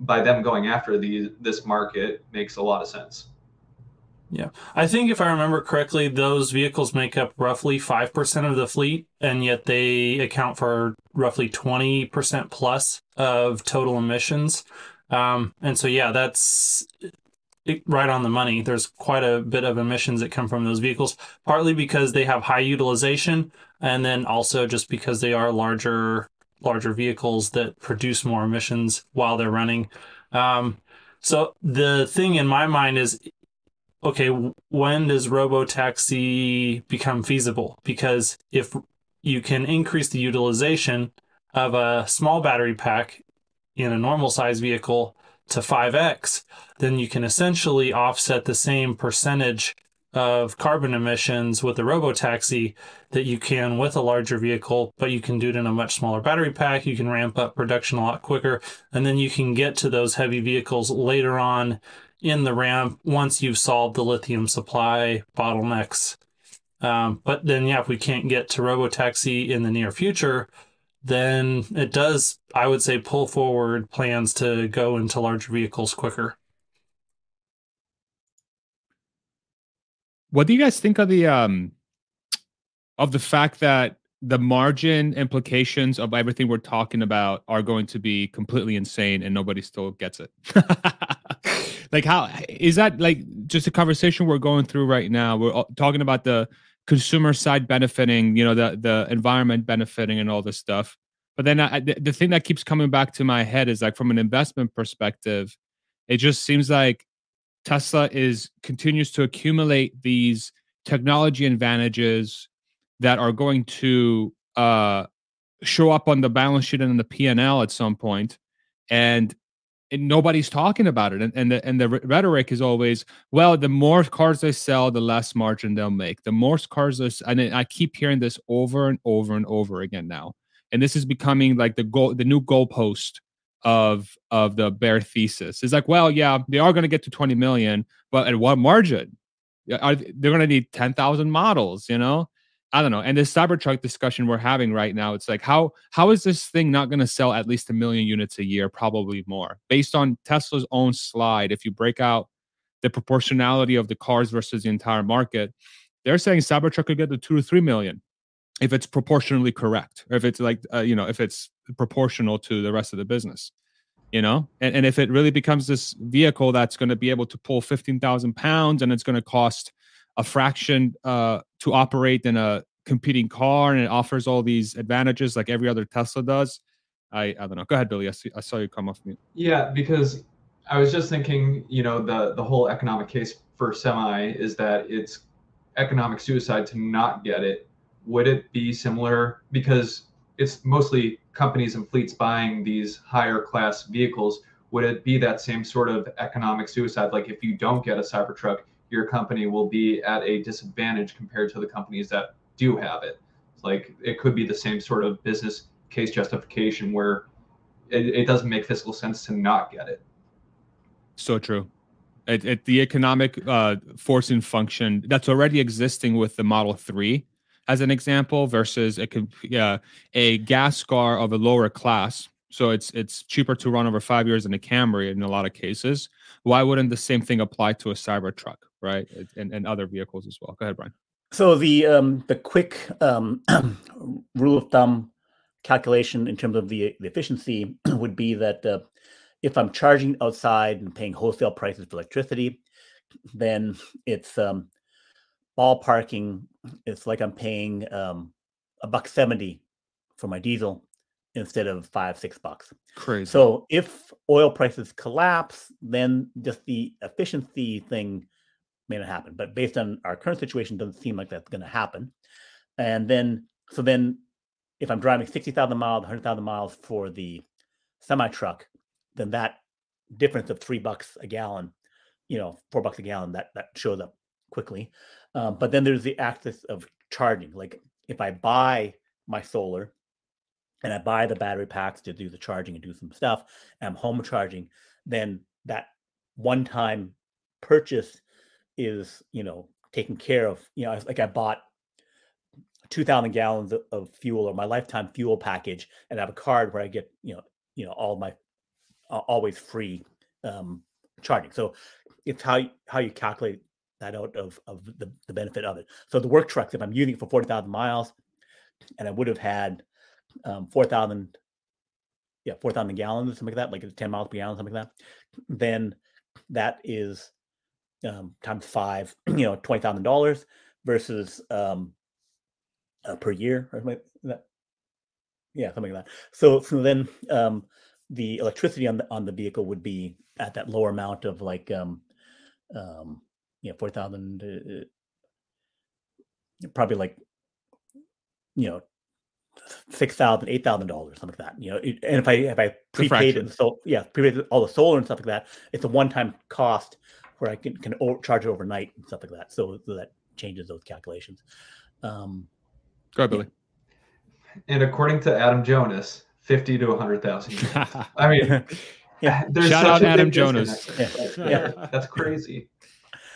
by them going after the this market makes a lot of sense. Yeah. I think if I remember correctly, those vehicles make up roughly 5% of the fleet, and yet they account for roughly 20% plus of total emissions. Um, and so, yeah, that's right on the money. There's quite a bit of emissions that come from those vehicles, partly because they have high utilization, and then also just because they are larger larger vehicles that produce more emissions while they're running. Um, so the thing in my mind is, okay, when does robo-taxi become feasible? Because if you can increase the utilization of a small battery pack in a normal size vehicle to 5x, then you can essentially offset the same percentage of carbon emissions with a robotaxi that you can with a larger vehicle, but you can do it in a much smaller battery pack. You can ramp up production a lot quicker, and then you can get to those heavy vehicles later on in the ramp once you've solved the lithium supply bottlenecks. Um, but then, yeah, if we can't get to robotaxi in the near future, then it does, I would say, pull forward plans to go into larger vehicles quicker. What do you guys think of the um of the fact that the margin implications of everything we're talking about are going to be completely insane and nobody still gets it. like how is that like just a conversation we're going through right now? We're talking about the consumer side benefiting, you know, the the environment benefiting and all this stuff. But then I, the, the thing that keeps coming back to my head is like from an investment perspective, it just seems like Tesla is continues to accumulate these technology advantages that are going to uh, show up on the balance sheet and the P&L at some point and, and nobody's talking about it and, and the and the rhetoric is always well the more cars they sell the less margin they'll make. The more cars they, and I keep hearing this over and over and over again now and this is becoming like the goal the new goalpost of of the bear thesis. Is like well yeah they are going to get to 20 million but at what margin? Are they're going to need 10,000 models you know I don't know. And this Cybertruck discussion we're having right now, it's like how how is this thing not going to sell at least a million units a year, probably more, based on Tesla's own slide. If you break out the proportionality of the cars versus the entire market, they're saying Cybertruck could get to two to three million if it's proportionally correct, or if it's like uh, you know if it's proportional to the rest of the business, you know, and and if it really becomes this vehicle that's going to be able to pull fifteen thousand pounds and it's going to cost a fraction uh, to operate in a competing car and it offers all these advantages like every other Tesla does. I, I don't know. Go ahead, Billy. I, see, I saw you come off mute. Yeah, because I was just thinking, you know, the the whole economic case for semi is that it's economic suicide to not get it. Would it be similar because it's mostly companies and fleets buying these higher class vehicles? Would it be that same sort of economic suicide? Like if you don't get a Cybertruck, your company will be at a disadvantage compared to the companies that do have it. Like it could be the same sort of business case justification where it, it doesn't make fiscal sense to not get it. So true. It, the economic uh, and function that's already existing with the Model 3 as an example versus a, uh, a gas car of a lower class. So it's it's cheaper to run over five years in a Camry in a lot of cases. Why wouldn't the same thing apply to a Cybertruck? Right? And, and other vehicles as well. Go ahead, Brian. So the um, the quick um, rule of thumb calculation in terms of the, the efficiency would be that uh, if I'm charging outside and paying wholesale prices for electricity, then it's um, ballparking. It's like I'm paying um, a buck seventy for my diesel instead of five six bucks. Crazy. So if oil prices collapse, then just the efficiency thing may not happen. But based on our current situation, doesn't seem like that's going to happen. And then, so then, if I'm driving sixty thousand miles, hundred thousand miles for the semi truck, then that difference of three bucks a gallon, you know, four bucks a gallon, that that shows up quickly. Um, but then there's the access of charging. Like if I buy my solar and I buy the battery packs to do the charging and do some stuff, and I'm home charging, then that one time purchase is you know taken care of you know like i bought 2000 gallons of fuel or my lifetime fuel package and I have a card where i get you know you know all my uh, always free um charging. So it's how how you calculate that out of of the, the benefit of it. So the work trucks if i'm using it for 40,000 miles and i would have had um 4,000 yeah 4,000 gallons or something like that like 10 miles per gallon something like that then that is um, times five, you know, twenty thousand dollars versus um, uh, per year or something like that. Yeah, something like that. So, so then um, the electricity on the on the vehicle would be at that lower amount of like um, um, you know, four thousand, uh, uh, probably like you know six thousand, eight thousand dollars, something like that. You know, and if I if I prepaid it, so yeah, prepaid all the solar and stuff like that, it's a one time cost where I can can charge it overnight and stuff like that. So, so that changes those calculations. Um, Go ahead, Billy. And according to Adam Jonas, fifty to hundred thousand. I mean, yeah. Shout out Adam Jonas. Yeah. yeah, that's crazy.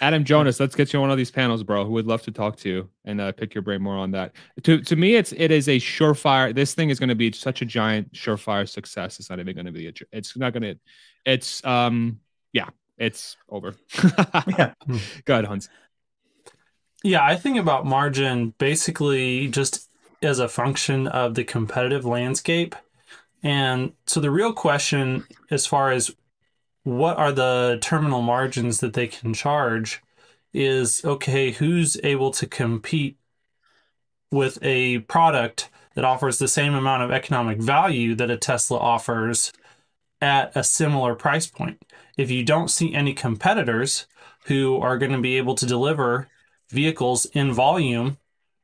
Adam Jonas, let's get you on one of these panels, bro. Who would love to talk to you and uh, pick your brain more on that. To to me, it's it is a surefire. This thing is going to be such a giant surefire success. It's not even going to be a. It's not going to. It's um yeah it's over. yeah. Go ahead, Hans. Yeah, I think about margin basically just as a function of the competitive landscape. And so the real question, as far as what are the terminal margins that they can charge, is okay, who's able to compete with a product that offers the same amount of economic value that a Tesla offers at a similar price point? If you don't see any competitors who are going to be able to deliver vehicles in volume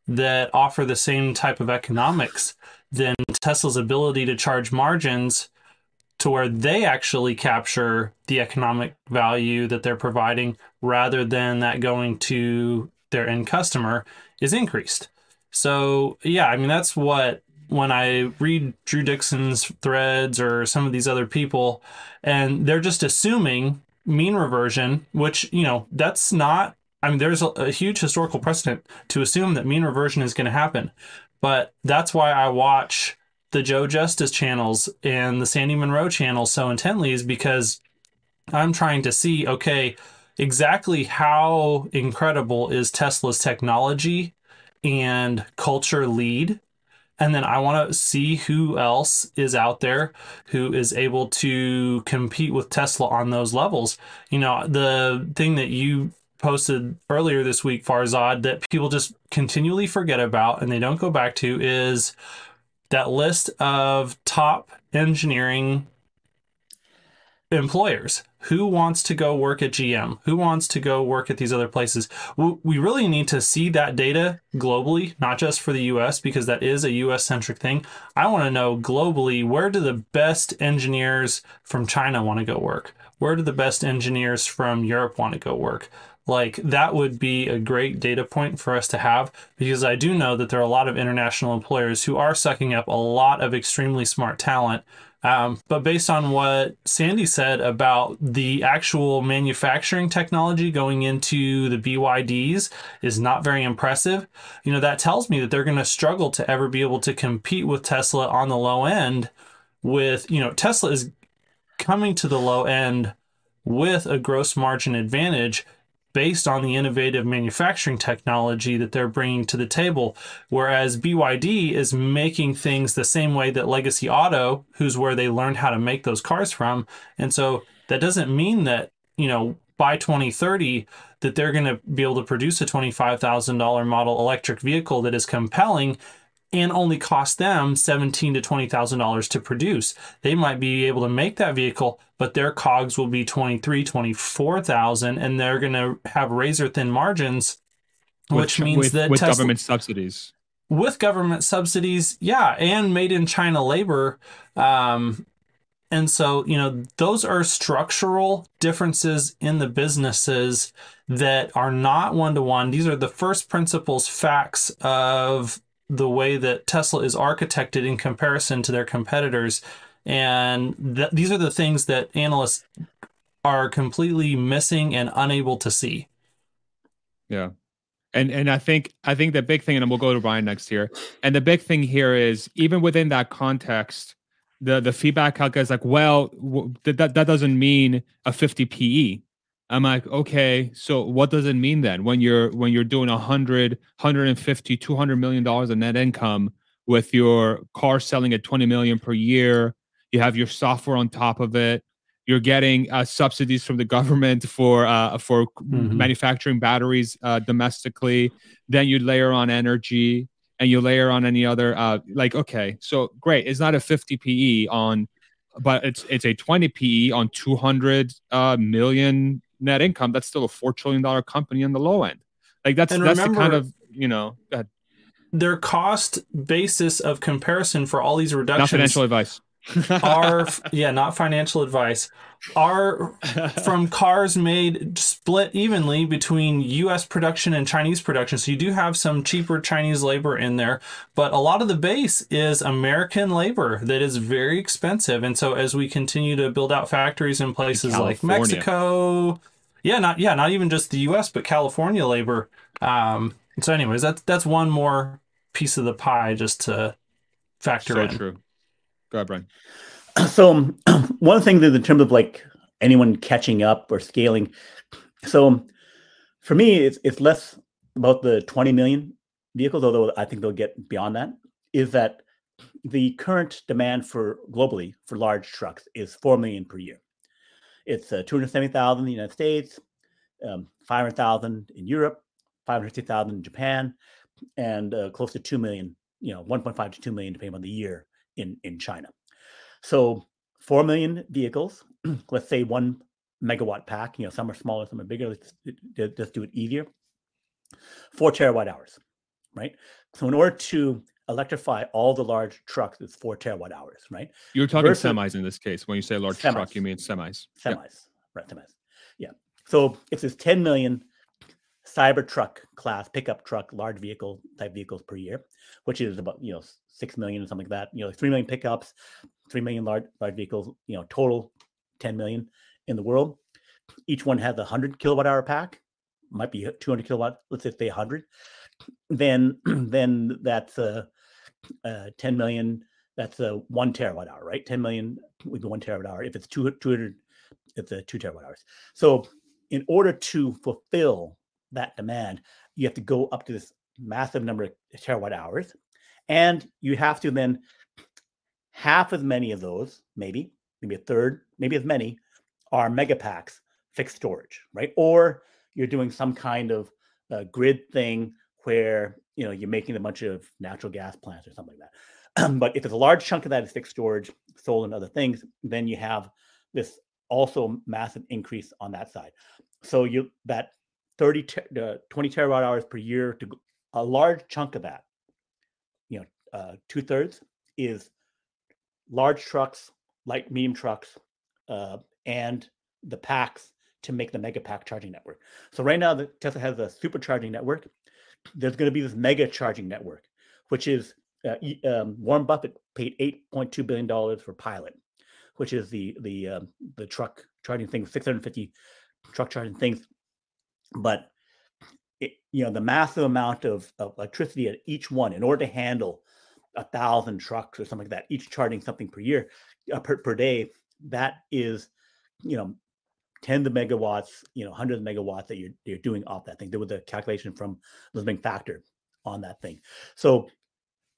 that offer the same type of economics, then Tesla's ability to charge margins to where they actually capture the economic value that they're providing rather than that going to their end customer is increased. So, yeah, I mean, that's what when I read Drew Dixon's threads or some of these other people, and they're just assuming mean reversion, which, you know, that's not I mean, there's a, a huge historical precedent to assume that mean reversion is going to happen. But that's why I watch the Joe Justice channels and the Sandy Munro channel so intently, is because I'm trying to see, okay, exactly how incredible is Tesla's technology and culture lead and then I want to see who else is out there who is able to compete with Tesla on those levels. You know, the thing that you posted earlier this week, Farzad, that people just continually forget about and they don't go back to is that list of top engineering employers. Who wants to go work at GM? Who wants to go work at these other places? We really need to see that data globally, not just for the US, because that is a US centric thing. I want to know globally where do the best engineers from China want to go work? Where do the best engineers from Europe want to go work? like that would be a great data point for us to have because I do know that there are a lot of international employers who are sucking up a lot of extremely smart talent. Um, but based on what Sandy said about the actual manufacturing technology going into the BYDs is not very impressive. You know, that tells me that they're going to struggle to ever be able to compete with Tesla on the low end with, you know, Tesla is coming to the low end with a gross margin advantage based on the innovative manufacturing technology that they're bringing to the table. Whereas BYD is making things the same way that Legacy Auto, who's where they learned how to make those cars from. And so that doesn't mean that, you know, by 2030 that they're going to be able to produce a $25,000 model electric vehicle that is compelling and only cost them seventeen to twenty thousand dollars to produce. They might be able to make that vehicle, but their cogs will be twenty three, twenty four thousand, and they're going to have razor thin margins, which means with, that with Tesla, government subsidies. With government subsidies, yeah, and made in China labor. Um, and so, you know, those are structural differences in the businesses that are not one to one. These are the first principles facts of the way that Tesla is architected in comparison to their competitors. And th- these are the things that analysts are completely missing and unable to see. Yeah. And and I think I think the big thing, and we'll go to Brian next here. And the big thing here is even within that context, the the feedback calc is like, well, that that doesn't mean a 50 PE. I'm like, okay, so what does it mean then when you're when you're doing 100, 150, 200 million dollars in net income with your car selling at 20 million per year, you have your software on top of it, you're getting uh, subsidies from the government for uh, for mm-hmm. manufacturing batteries uh, domestically, then you layer on energy and you layer on any other uh, like okay, so great, it's not a 50 PE on but it's it's a 20 PE on 200 uh, million net income, that's still a four trillion dollar company on the low end. Like that's and that's remember, the kind of you know their cost basis of comparison for all these reductions. Not financial advice. Are yeah, not financial advice. Are from cars made split evenly between U.S. production and Chinese production. So you do have some cheaper Chinese labor in there, but a lot of the base is American labor that is very expensive. And so as we continue to build out factories in places in like Mexico, yeah, not yeah, not even just the U.S. but California labor. Um, so, anyways, that's that's one more piece of the pie just to factor so in. True. Go ahead, Brian. So one thing that in terms of like anyone catching up or scaling, so for me, it's it's less about the 20 million vehicles, although I think they'll get beyond that. is that the current demand for globally for large trucks is 4 million per year. It's uh, 270,000 in the United States, um, 500,000 in Europe, 550,000 in Japan, and uh, close to 2 million, you know, 1.5 to 2 million depending on the year in, in China. So 4 million vehicles, let's say one megawatt pack, you know, some are smaller, some are bigger. Let's just uh, do it easier. Four terawatt hours, right? So in order to electrify all the large trucks, it's four terawatt hours, right? You're talking Versus, semis in this case. When you say large semis. truck, you mean semis. Semis, yep. right? Semis. Yeah. So if there's 10 million Cybertruck class pickup truck, large vehicle type vehicles per year, which is about you know six million or something like that. You know, three million pickups, three million large large vehicles. You know, total 10 million in the world. Each one has a hundred kilowatt hour pack, might be 200 kilowatt. Let's say 100. Then then that's uh, uh 10 million. That's a one terawatt hour, right? 10 million would be one terawatt hour. If it's two 200, it's a two terawatt hours. So in order to fulfill that demand, you have to go up to this massive number of terawatt hours. And you have to then half as many of those, maybe, maybe a third, maybe as many, are megapacks fixed storage, right? Or you're doing some kind of uh, grid thing where you know you're making a bunch of natural gas plants or something like that. but if it's a large chunk of that is fixed storage, solar and other things, then you have this also massive increase on that side. So you that 30 te- uh, 20 terawatt hours per year to a large chunk of that you know uh, two thirds is large trucks light medium trucks uh, and the packs to make the mega pack charging network. So right now the tesla has a supercharging network there's going to be this mega charging network which is uh, um, warren buffett paid 8.2 billion dollars for pilot which is the the um, the truck charging thing 650 truck charging things but it, you know the massive amount of, of electricity at each one in order to handle a thousand trucks or something like that each charging something per year uh, per, per day that is you know tens of megawatts you know hundreds of megawatts that you're, you're doing off that thing. There was a calculation from Lisbon factor on that thing. So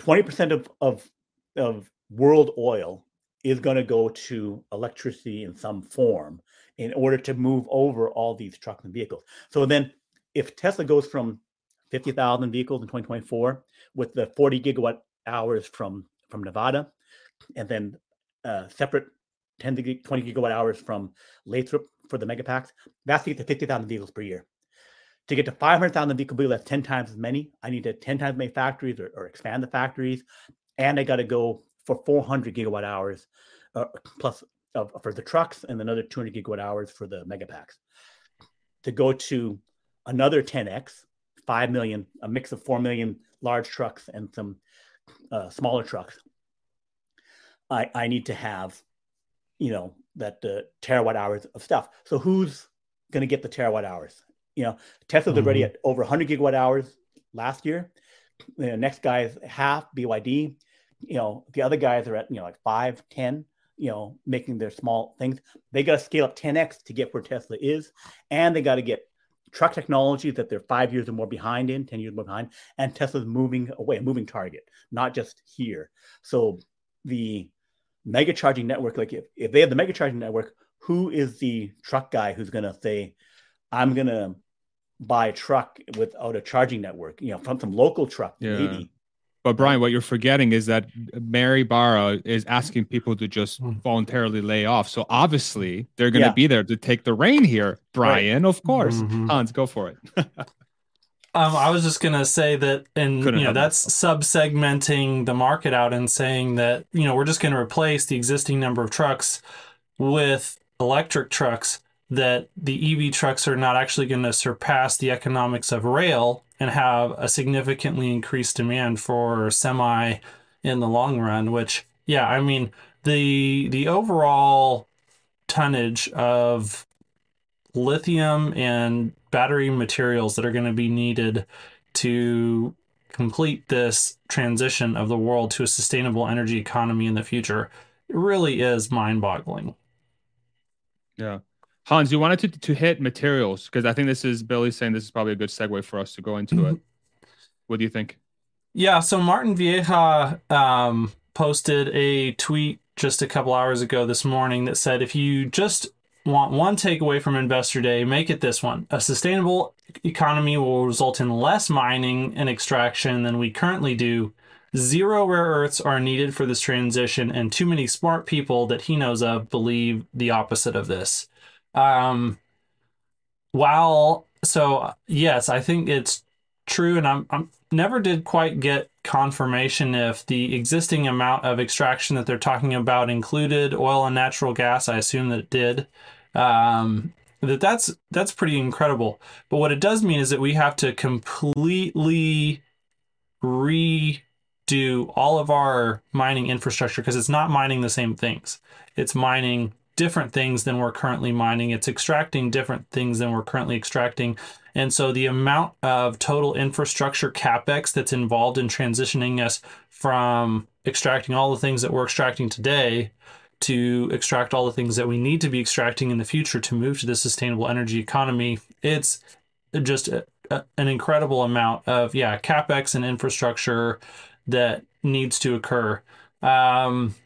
20% of of of world oil is going to go to electricity in some form in order to move over all these trucks and vehicles. So then, if Tesla goes from 50,000 vehicles in 2024 with the 40 gigawatt hours from from Nevada, and then uh, separate 10 to 20 gigawatt hours from Lathrop for the megapacks, that's to get to 50,000 vehicles per year. To get to 500,000 vehicles, that's 10 times as many. I need to 10 times many factories or, or expand the factories, and I got to go for 400 gigawatt hours uh, plus of, for the trucks and another 200 gigawatt hours for the megapacks. To go to another 10x, 5 million, a mix of 4 million large trucks and some uh, smaller trucks. I, I need to have, you know, that uh, terawatt hours of stuff. So who's going to get the terawatt hours? You know, Tesla's mm-hmm. already at over 100 gigawatt hours last year. The next guy is half BYD. You know, the other guys are at, you know, like five, 10 you know, making their small things. They got to scale up 10x to get where Tesla is, and they got to get truck technology that they're five years or more behind in, 10 years more behind, and Tesla's moving away, a moving target, not just here. So the mega charging network, like if, if they have the mega charging network, who is the truck guy who's going to say, I'm going to buy a truck without a charging network, you know, from some local truck, yeah. maybe but Brian, what you're forgetting is that Mary Barra is asking people to just hmm. voluntarily lay off. So obviously they're going to yeah. be there to take the rein here. Brian, right. of course. Mm-hmm. Hans, go for it. um, I was just going to say that, and Couldn't you know, that's sub-segmenting the market out and saying that you know we're just going to replace the existing number of trucks with electric trucks. That the EV trucks are not actually going to surpass the economics of rail and have a significantly increased demand for semi in the long run which yeah i mean the the overall tonnage of lithium and battery materials that are going to be needed to complete this transition of the world to a sustainable energy economy in the future it really is mind-boggling. Yeah Hans, you wanted to, to hit materials because I think this is Billy saying this is probably a good segue for us to go into mm-hmm. it. What do you think? Yeah, so Martin Viecha um, posted a tweet just a couple hours ago this morning that said if you just want one takeaway from Investor Day, make it this one. A sustainable economy will result in less mining and extraction than we currently do. Zero rare earths are needed for this transition, and too many smart people that he knows of believe the opposite of this. Um, while so yes, I think it's true, and I'm, I'm never did quite get confirmation if the existing amount of extraction that they're talking about included oil and natural gas. I assume that it did. Um, that that's that's pretty incredible. But what it does mean is that we have to completely redo all of our mining infrastructure because it's not mining the same things. It's mining different things than we're currently mining. It's extracting different things than we're currently extracting. And so the amount of total infrastructure capex that's involved in transitioning us from extracting all the things that we're extracting today to extract all the things that we need to be extracting in the future to move to the sustainable energy economy, it's just a, a, an incredible amount of yeah capex and infrastructure that needs to occur. Um,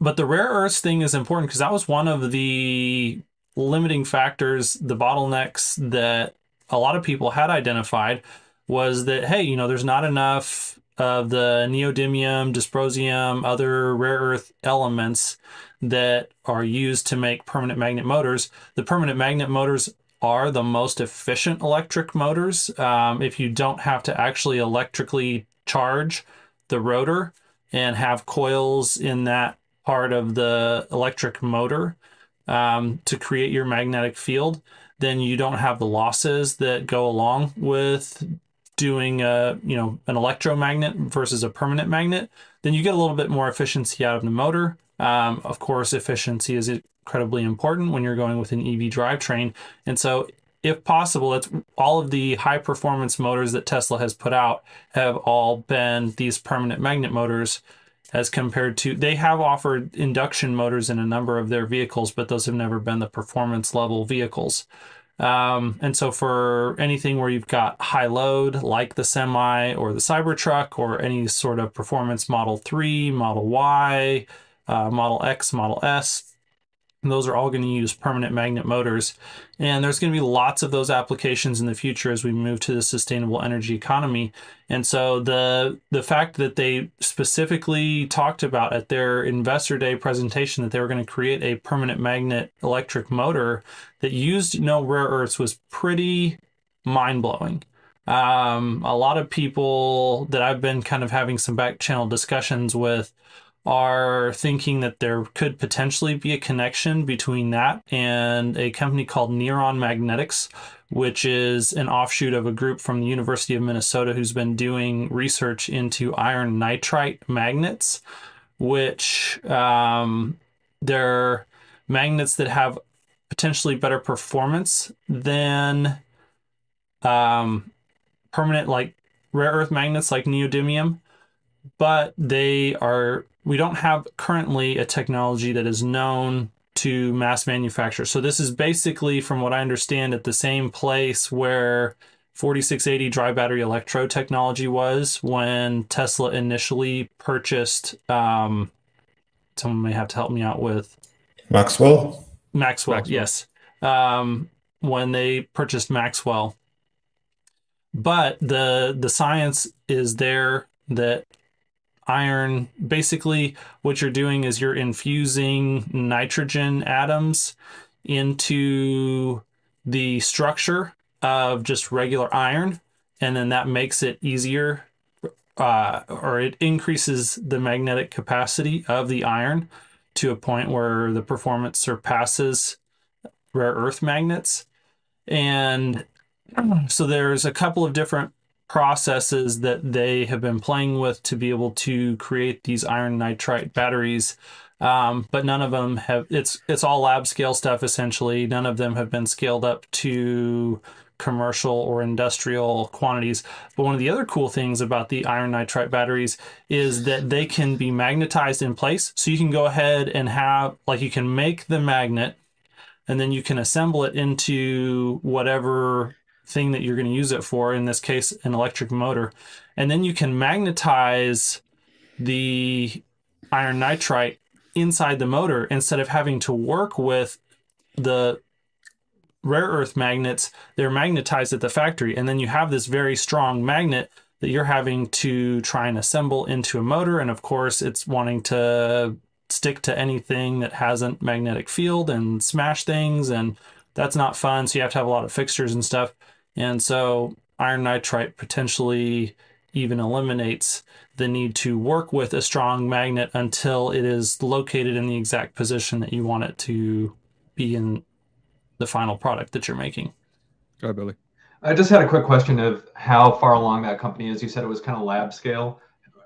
but the rare earths thing is important because that was one of the limiting factors, the bottlenecks that a lot of people had identified was that hey, you know, there's not enough of the neodymium, dysprosium, other rare earth elements that are used to make permanent magnet motors. The permanent magnet motors are the most efficient electric motors. Um, if you don't have to actually electrically charge the rotor and have coils in that part of the electric motor um, to create your magnetic field, then you don't have the losses that go along with doing a you know an electromagnet versus a permanent magnet, then you get a little bit more efficiency out of the motor. Um, of course, efficiency is incredibly important when you're going with an EV drivetrain, and so if possible, it's all of the high performance motors that Tesla has put out have all been these permanent magnet motors as compared to they have offered induction motors in a number of their vehicles, but those have never been the performance level vehicles. Um, and so for anything where you've got high load, like the Semi or the Cybertruck, or any sort of performance Model 3, Model Y, uh, Model X, Model S, those are all going to use permanent magnet motors. And there's going to be lots of those applications in the future as we move to the sustainable energy economy. And so the the fact that they specifically talked about at their investor day presentation that they were going to create a permanent magnet electric motor that used no rare earths was pretty mind-blowing. Um, a lot of people that I've been kind of having some back channel discussions with are thinking that there could potentially be a connection between that and a company called Niron Magnetics, which is an offshoot of a group from the University of Minnesota who's been doing research into iron nitride magnets, which um, they're magnets that have potentially better performance than um, permanent, like rare earth magnets like neodymium, but they are we don't have currently a technology that is known to mass manufacture. So this is basically, from what I understand, at the same place where 4680 dry battery electrode technology was when Tesla initially purchased. Um, someone may have to help me out with Maxwell. Maxwell, Maxwell. yes. Um, when they purchased Maxwell, but the the science is there that iron. Basically, what you're doing is you're infusing nitrogen atoms into the structure of just regular iron, and then that makes it easier uh, or it increases the magnetic capacity of the iron to a point where the performance surpasses rare earth magnets. And so there's a couple of different processes that they have been playing with to be able to create these iron nitride batteries. Um, but none of them have it's it's all lab scale stuff essentially. None of them have been scaled up to commercial or industrial quantities. But one of the other cool things about the iron nitride batteries is that they can be magnetized in place. So you can go ahead and have like you can make the magnet and then you can assemble it into whatever thing that you're going to use it for, in this case, an electric motor. And then you can magnetize the iron nitride inside the motor instead of having to work with the rare earth magnets. They're magnetized at the factory. And then you have this very strong magnet that you're having to try and assemble into a motor. And of course, it's wanting to stick to anything that hasn't magnetic field and smash things. And that's not fun. So you have to have a lot of fixtures and stuff. And so iron nitride potentially even eliminates the need to work with a strong magnet until it is located in the exact position that you want it to be in the final product that you're making. Go ahead, Billy. I just had a quick question of how far along that company is. You said it was kind of lab scale,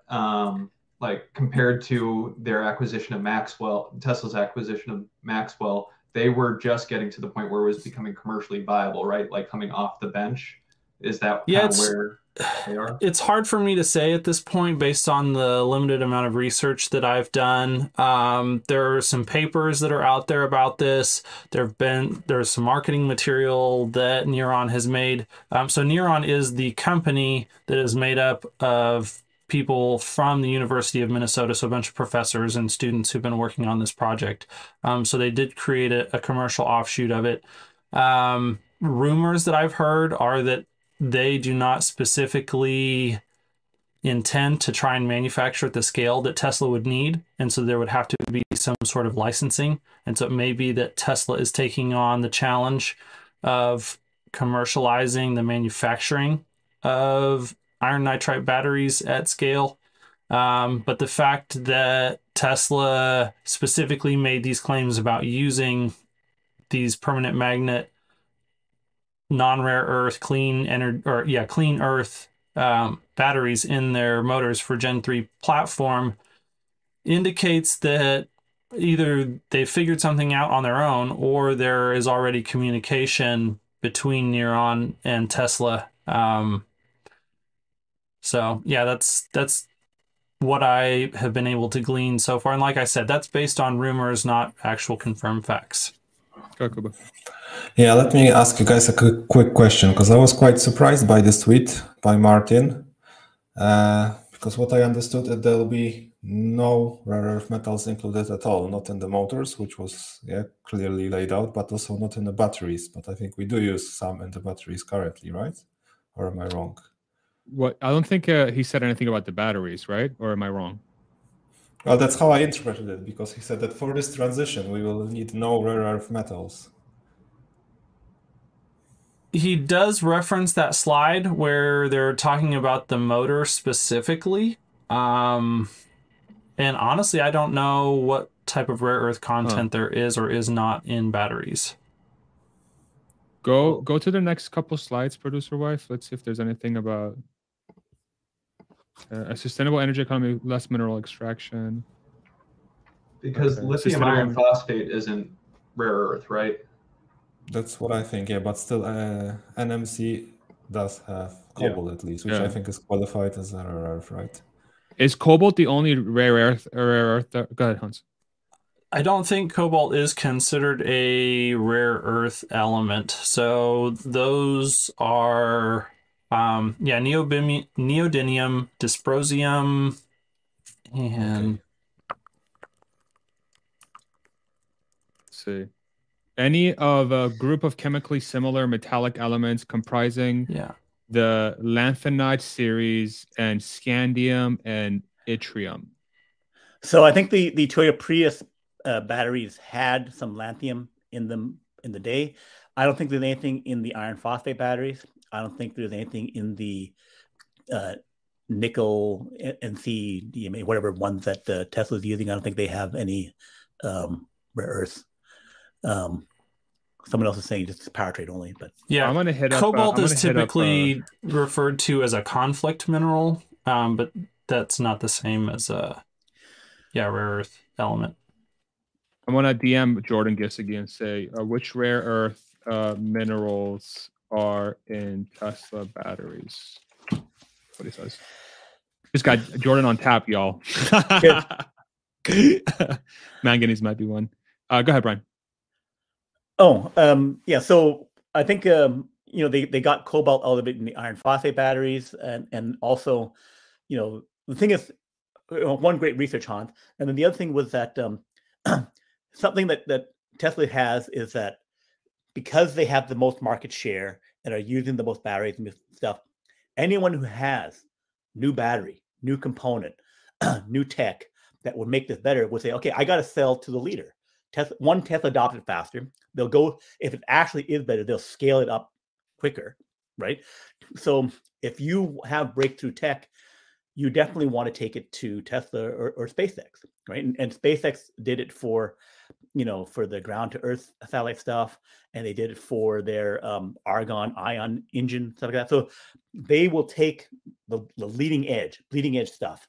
um, like compared to their acquisition of Maxwell, Tesla's acquisition of Maxwell. They were just getting to the point where it was becoming commercially viable, right? Like coming off the bench. Is that yeah, where they are? It's hard for me to say at this point based on the limited amount of research that I've done. Um, there are some papers that are out there about this. There have been there's some marketing material that Niron has made. Um, so Niron is the company that is made up of people from the University of Minnesota, so a bunch of professors and students who've been working on this project. Um, so they did create a, a commercial offshoot of it. Um, rumors that I've heard are that they do not specifically intend to try and manufacture at the scale that Tesla would need. And so there would have to be some sort of licensing. And so it may be that Tesla is taking on the challenge of commercializing the manufacturing of iron nitride batteries at scale. Um, but the fact that Tesla specifically made these claims about using these permanent magnet non-rare earth clean energy or yeah clean earth um, batteries in their motors for gen 3 platform indicates that either they figured something out on their own or there is already communication between Niron and tesla um, so yeah that's that's what i have been able to glean so far and like i said that's based on rumors not actual confirmed facts Yeah, let me ask you guys a quick, quick question because I was quite surprised by this tweet by Martin. Uh, because what I understood that there will be no rare earth metals included at all, not in the motors, which was yeah clearly laid out, but also not in the batteries. But I think we do use some in the batteries currently, right? Or am I wrong? What I don't think uh, he said anything about the batteries, right? Or am I wrong? Well, that's how I interpreted it because he said that for this transition we will need no rare earth metals he does reference that slide where they're talking about the motor specifically. Um, and honestly, I don't know what type of rare earth content huh. there is or is not in batteries. Go go to the next couple slides, producer wife. Let's see if there's anything about uh, a sustainable energy economy, less mineral extraction. Because okay. lithium iron phosphate isn't rare earth, right? That's what I think. Yeah, but still, uh, NMC does have cobalt yeah. at least, which yeah. I think is qualified as a rare earth, right? Is cobalt the only rare earth? Rare earth. Go ahead, Hans. I don't think cobalt is considered a rare earth element. So those are, um, yeah, neodymium, neodymium, dysprosium, and. Let's see any of a group of chemically similar metallic elements comprising yeah. the lanthanide series and scandium and yttrium. So I think the the Toyota Prius uh, batteries had some lanthanum in them in the day. I don't think there's anything in the iron phosphate batteries. I don't think there's anything in the uh, nickel and NC DMA, whatever ones that uh, Tesla's using. I don't think they have any um, rare earths. Um, someone else is saying just power trade only, but yeah, I'm gonna hit cobalt up, uh, is typically up, uh, referred to as a conflict mineral, um, but that's not the same as a yeah rare earth element. I want to DM Jordan again and say uh, which rare earth uh, minerals are in Tesla batteries. What he says. Just got Jordan on tap, y'all. Manganese might be one. Uh, go ahead, Brian. Oh, um, yeah. So I think um, you know they, they got cobalt out of it in the iron phosphate batteries and and also you know the thing is one great research hunt and then the other thing was that um, something that that tesla has is that because they have the most market share and are using the most batteries and stuff anyone who has new battery new component new tech that would make this better would say okay i got to sell to the leader Tesla, one Tesla adopted faster. They'll go if it actually is better, they'll scale it up quicker, right? So if you have breakthrough tech, you definitely want to take it to Tesla or, or SpaceX, right? And, and, SpaceX did it for, you know, for the ground to Earth satellite stuff, and they did it for their um, Argon ion engine stuff like that. So they will take the, the leading edge, bleeding edge stuff,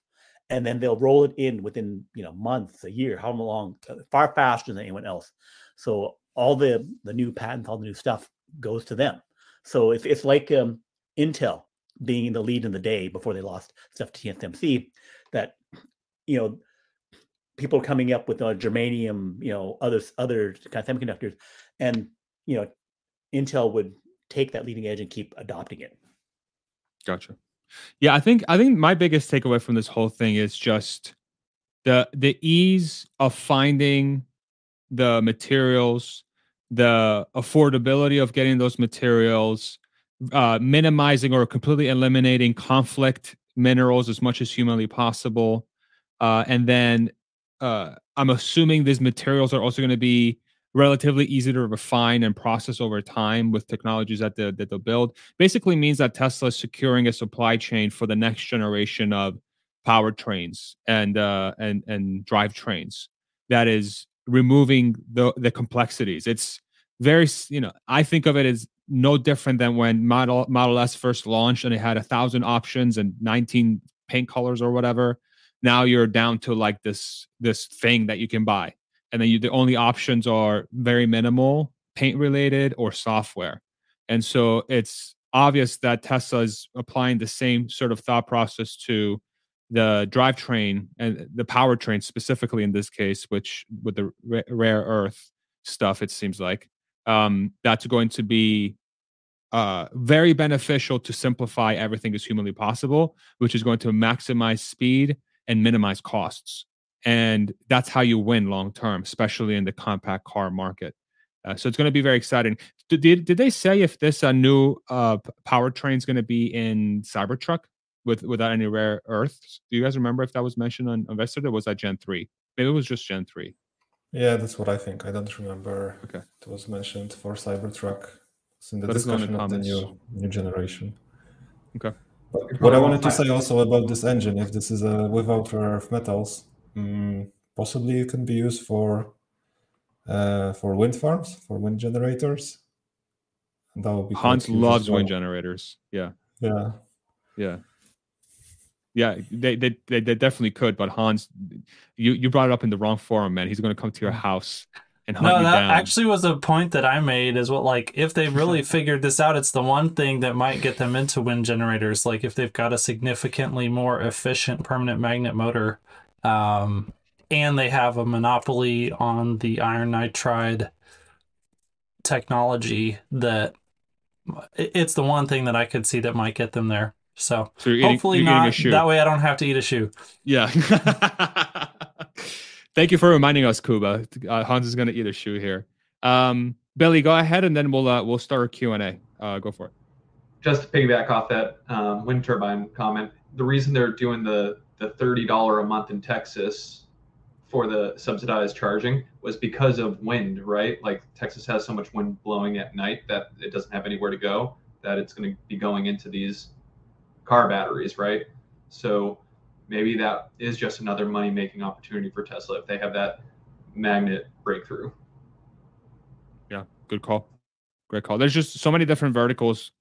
and then they'll roll it in within you know months, a year, how long, uh, far faster than anyone else. So all the the new patents, all the new stuff goes to them. So it's it's like um, Intel being in the lead in the day before they lost stuff to TSMC. That you know people are coming up with uh, germanium, you know, other other kind of semiconductors, and you know, Intel would take that leading edge and keep adopting it. Gotcha. Yeah, I think I think my biggest takeaway from this whole thing is just the the ease of finding the materials, the affordability of getting those materials, uh, minimizing or completely eliminating conflict minerals as much as humanly possible, uh, and then uh, I'm assuming these materials are also going to be relatively easy to refine and process over time with technologies that, they, that they'll build. Basically means that tesla is securing a supply chain for the next generation of powertrains and uh, and and drivetrains that is removing the the complexities. It's very you know i think of it as no different than when model model s first launched and it had a thousand options and 19 paint colors or whatever now you're down to like this this thing that you can buy. And then you, the only options are very minimal paint related or software. And so it's obvious that tesla is applying the same sort of thought process to the drivetrain and the powertrain specifically in this case which with the rare earth stuff it seems like. Um, that's going to be uh, very beneficial to simplify everything as humanly possible which is going to maximize speed and minimize costs and that's how you win long term, especially in the compact car market. Uh, so it's going to be very exciting. Did, did, did they say if this uh, new uh, powertrain is going to be in Cybertruck with without any rare earths? Do you guys remember if that was mentioned on Investor? Or was that Gen three? Maybe it was just Gen three. Yeah, that's what I think. I don't remember. Okay, it was mentioned for Cybertruck. It's in the discussion of the new new generation. Okay. But what I wanted to say also about this engine, if this is a without rare earth metals, Mm, possibly it can be used for uh, for wind farms, for wind generators. And that would be Hans loves well. wind generators. Yeah. Yeah. Yeah. Yeah, they, they they they definitely could, but Hans, you you brought it up in the wrong forum, man. He's going to come to your mm. house and hunt no, that down. actually was a point that I made. Is what like if they really figured this out, it's the one thing that might get them into wind generators. Like if they've got a significantly more efficient permanent magnet motor, um, and they have a monopoly on the iron nitride technology that it's the one thing that I could see that might get them there. So, so eating, hopefully not. That way I don't have to eat a shoe. Yeah. Thank you for reminding us, Kuba. Uh, Hans is going to eat a shoe here. Um, Billy, go ahead, and then we'll uh, we'll start a Q and A. Uh, go for it. Just to piggyback off that um, wind turbine comment, the reason they're doing the the $30 a month in Texas for the subsidized charging was because of wind, right? Like Texas has so much wind blowing at night that it doesn't have anywhere to go, that it's going to be going into these car batteries, right? So maybe that is just another money making opportunity for Tesla if they have that magnet breakthrough. Yeah, good call. Great call. There's just so many different verticals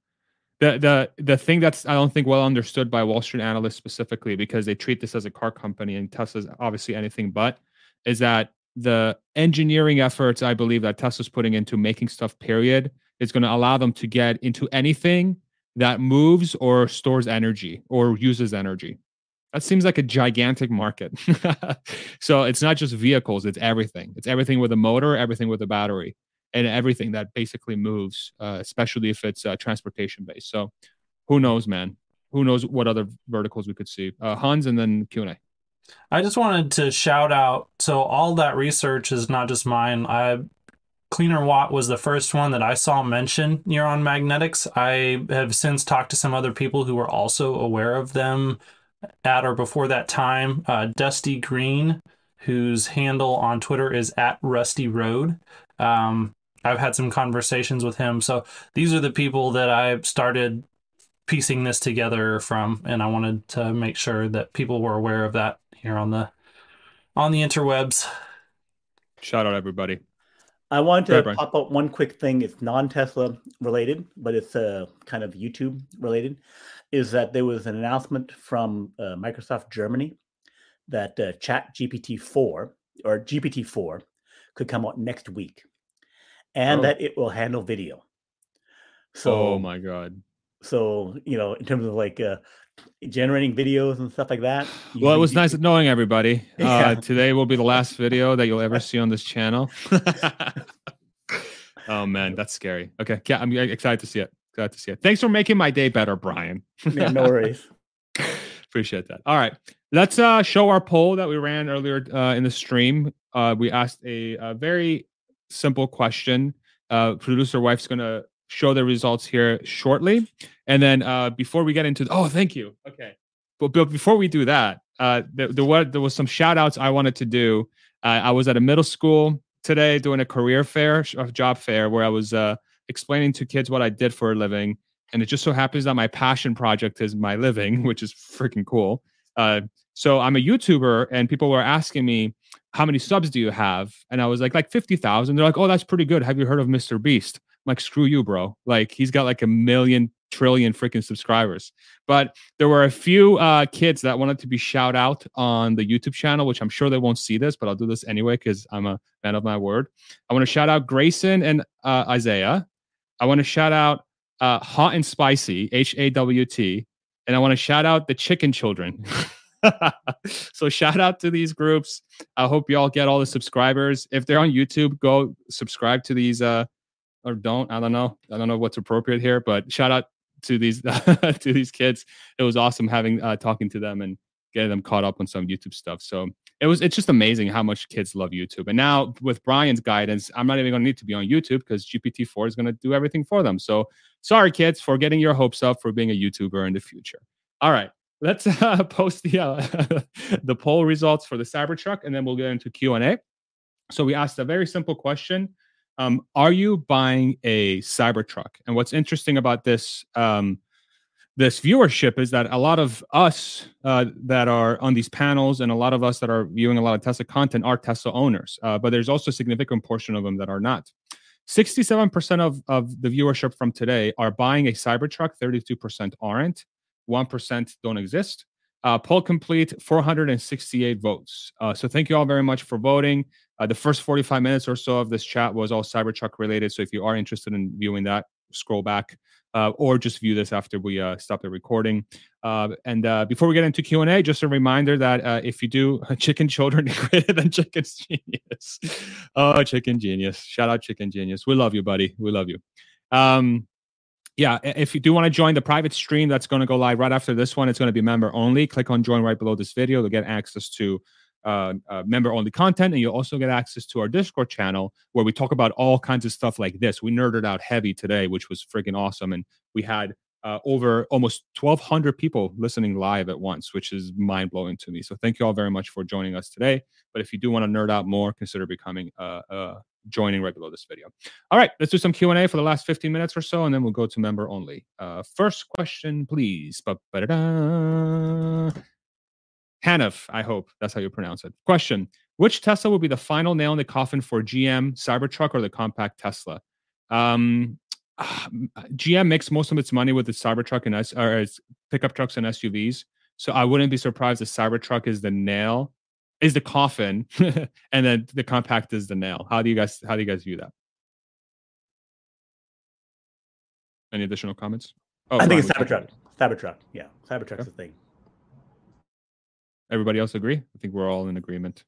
the the the thing that's I don't think well understood by Wall Street analysts specifically because they treat this as a car company and Tesla's obviously anything but is that the engineering efforts I believe that Tesla's putting into making stuff period is going to allow them to get into anything that moves or stores energy or uses energy. That seems like a gigantic market. so it's not just vehicles, it's everything. It's everything with a motor, everything with a battery. and everything that basically moves, uh, especially if it's uh, transportation based. So who knows, man? Who knows what other verticals we could see? Uh, Hans, and then Q and A. I just wanted to shout out. So all that research is not just mine. I Cleaner Watt was the first one that I saw mention Niron Magnetics. I have since talked to some other people who were also aware of them at or before that time. Uh, Dusty Green, whose handle on Twitter is at Rusty Road. Um, I've had some conversations with him. So these are the people that I started piecing this together from, and I wanted to make sure that people were aware of that here on the on the interwebs. Shout out everybody. I wanted to right, pop up one quick thing. It's non-Tesla related, but it's uh, kind of YouTube related. Is that there was an announcement from uh, Microsoft Germany that uh, Chat GPT four or GPT four could come out next week, and oh. that it will handle video. So, oh my god! So you know, in terms of like uh, generating videos and stuff like that. Well, it was nice knowing everybody. Yeah. Uh, today will be the last video that you'll ever see on this channel. oh man, that's scary. Okay, yeah, I'm excited to see it. Glad to see it. Thanks for making my day better, Brian. yeah, no worries. Appreciate that. All right, let's uh, show our poll that we ran earlier uh, in the stream. Uh, we asked a, a very simple question. Uh, producer wife's gonna show the results here shortly. And then uh, before we get into, oh, thank you. Okay. But, but before we do that, uh, there, there, was, there was some shout outs I wanted to do. Uh, I was at a middle school today doing a career fair, a job fair, where I was uh, explaining to kids what I did for a living. And it just so happens that my passion project is my living, which is freaking cool. Uh, so I'm a YouTuber, and people were asking me, how many subs do you have? And I was like, like 50,000. They're like, oh, that's pretty good. Have you heard of Mr. Beast? like, screw you, bro. Like he's got like a million trillion freaking subscribers. But there were a few uh, kids that wanted to be shout out on the YouTube channel, which I'm sure they won't see this, but I'll do this anyway because I'm a man of my word. I want to shout out Grayson and uh, Isaiah. I want to shout out uh, Hot and Spicy, H A W T. And I want to shout out the chicken children. so shout out to these groups. I hope y'all get all the subscribers. If they're on YouTube, go subscribe to these uh or don't. I don't know. I don't know what's appropriate here, but shout out to these to these kids. It was awesome having uh, talking to them and getting them caught up on some YouTube stuff. So it was it's just amazing how much kids love YouTube. And now with Brian's guidance, I'm not even going to need to be on YouTube because GPT-4 is going to do everything for them. So sorry, kids, for getting your hopes up for being a YouTuber in the future. All right, let's uh, post the uh, the poll results for the Cybertruck, and then we'll get into Q and A. So we asked a very simple question um, are you buying a Cybertruck? And what's interesting about this um, this viewership is that a lot of us uh, that are on these panels and a lot of us that are viewing a lot of Tesla content are Tesla owners, uh, but there's also a significant portion of them that are not. 67% of, of the viewership from today are buying a Cybertruck, 32% aren't, 1% don't exist. Uh, poll complete, 468 votes. Uh, so thank you all very much for voting. Uh, the first 45 minutes or so of this chat was all Cybertruck related. So if you are interested in viewing that, scroll back uh, or just view this after we uh, stop the recording. Uh, and uh, before we get into Q and A, just a reminder that uh, if you do Chicken Children greater than Chicken Genius, oh Chicken Genius, shout out Chicken Genius, we love you, buddy, we love you. Um, yeah, if you do want to join the private stream that's going to go live right after this one, it's going to be member only. Click on join right below this video to get access to uh, uh, member only content and you'll also get access to our discord channel where we talk about all kinds of stuff like this. We nerded out heavy today which was freaking awesome and we had uh, over almost 1200 people listening live at once which is mind-blowing to me. So thank you all very much for joining us today. But if you do want to nerd out more consider becoming uh, uh, joining right below this video. All right let's do some q&a for the last 15 minutes or so and then we'll go to member only uh, first question please Hanif, I hope that's how you pronounce it. Question Which Tesla will be the final nail in the coffin for GM Cybertruck or the compact Tesla? Um, GM makes most of its money with the Cybertruck and S, or its pickup trucks and SUVs. So I wouldn't be surprised if Cybertruck is the nail, is the coffin, and then the compact is the nail. How do you guys how do you guys view that? Any additional comments? Oh, I think it's Cybertruck. Cybertruck. Yeah, Cybertruck's yeah. the thing. Everybody else agree? I think we're all in agreement.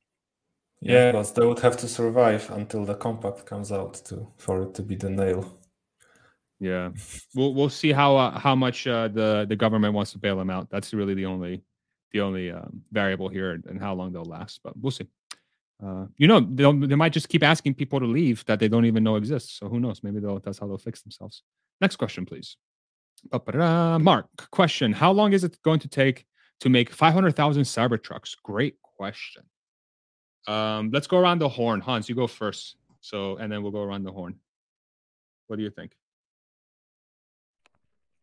Yeah, because they would have to survive until the compact comes out to for it to be the nail. Yeah, we'll we'll see how uh, how much uh, the the government wants to bail them out. That's really the only the only um, variable here, and how long they'll last. But we'll see. Uh, you know, they they might just keep asking people to leave that they don't even know exists. So who knows? Maybe they'll that's how they'll fix themselves. Next question, please. Mark, question: How long is it going to take to make five hundred thousand Cybertrucks? Great question. Um, let's go around the horn. Hans, you go first. So, and then we'll go around the horn. What do you think?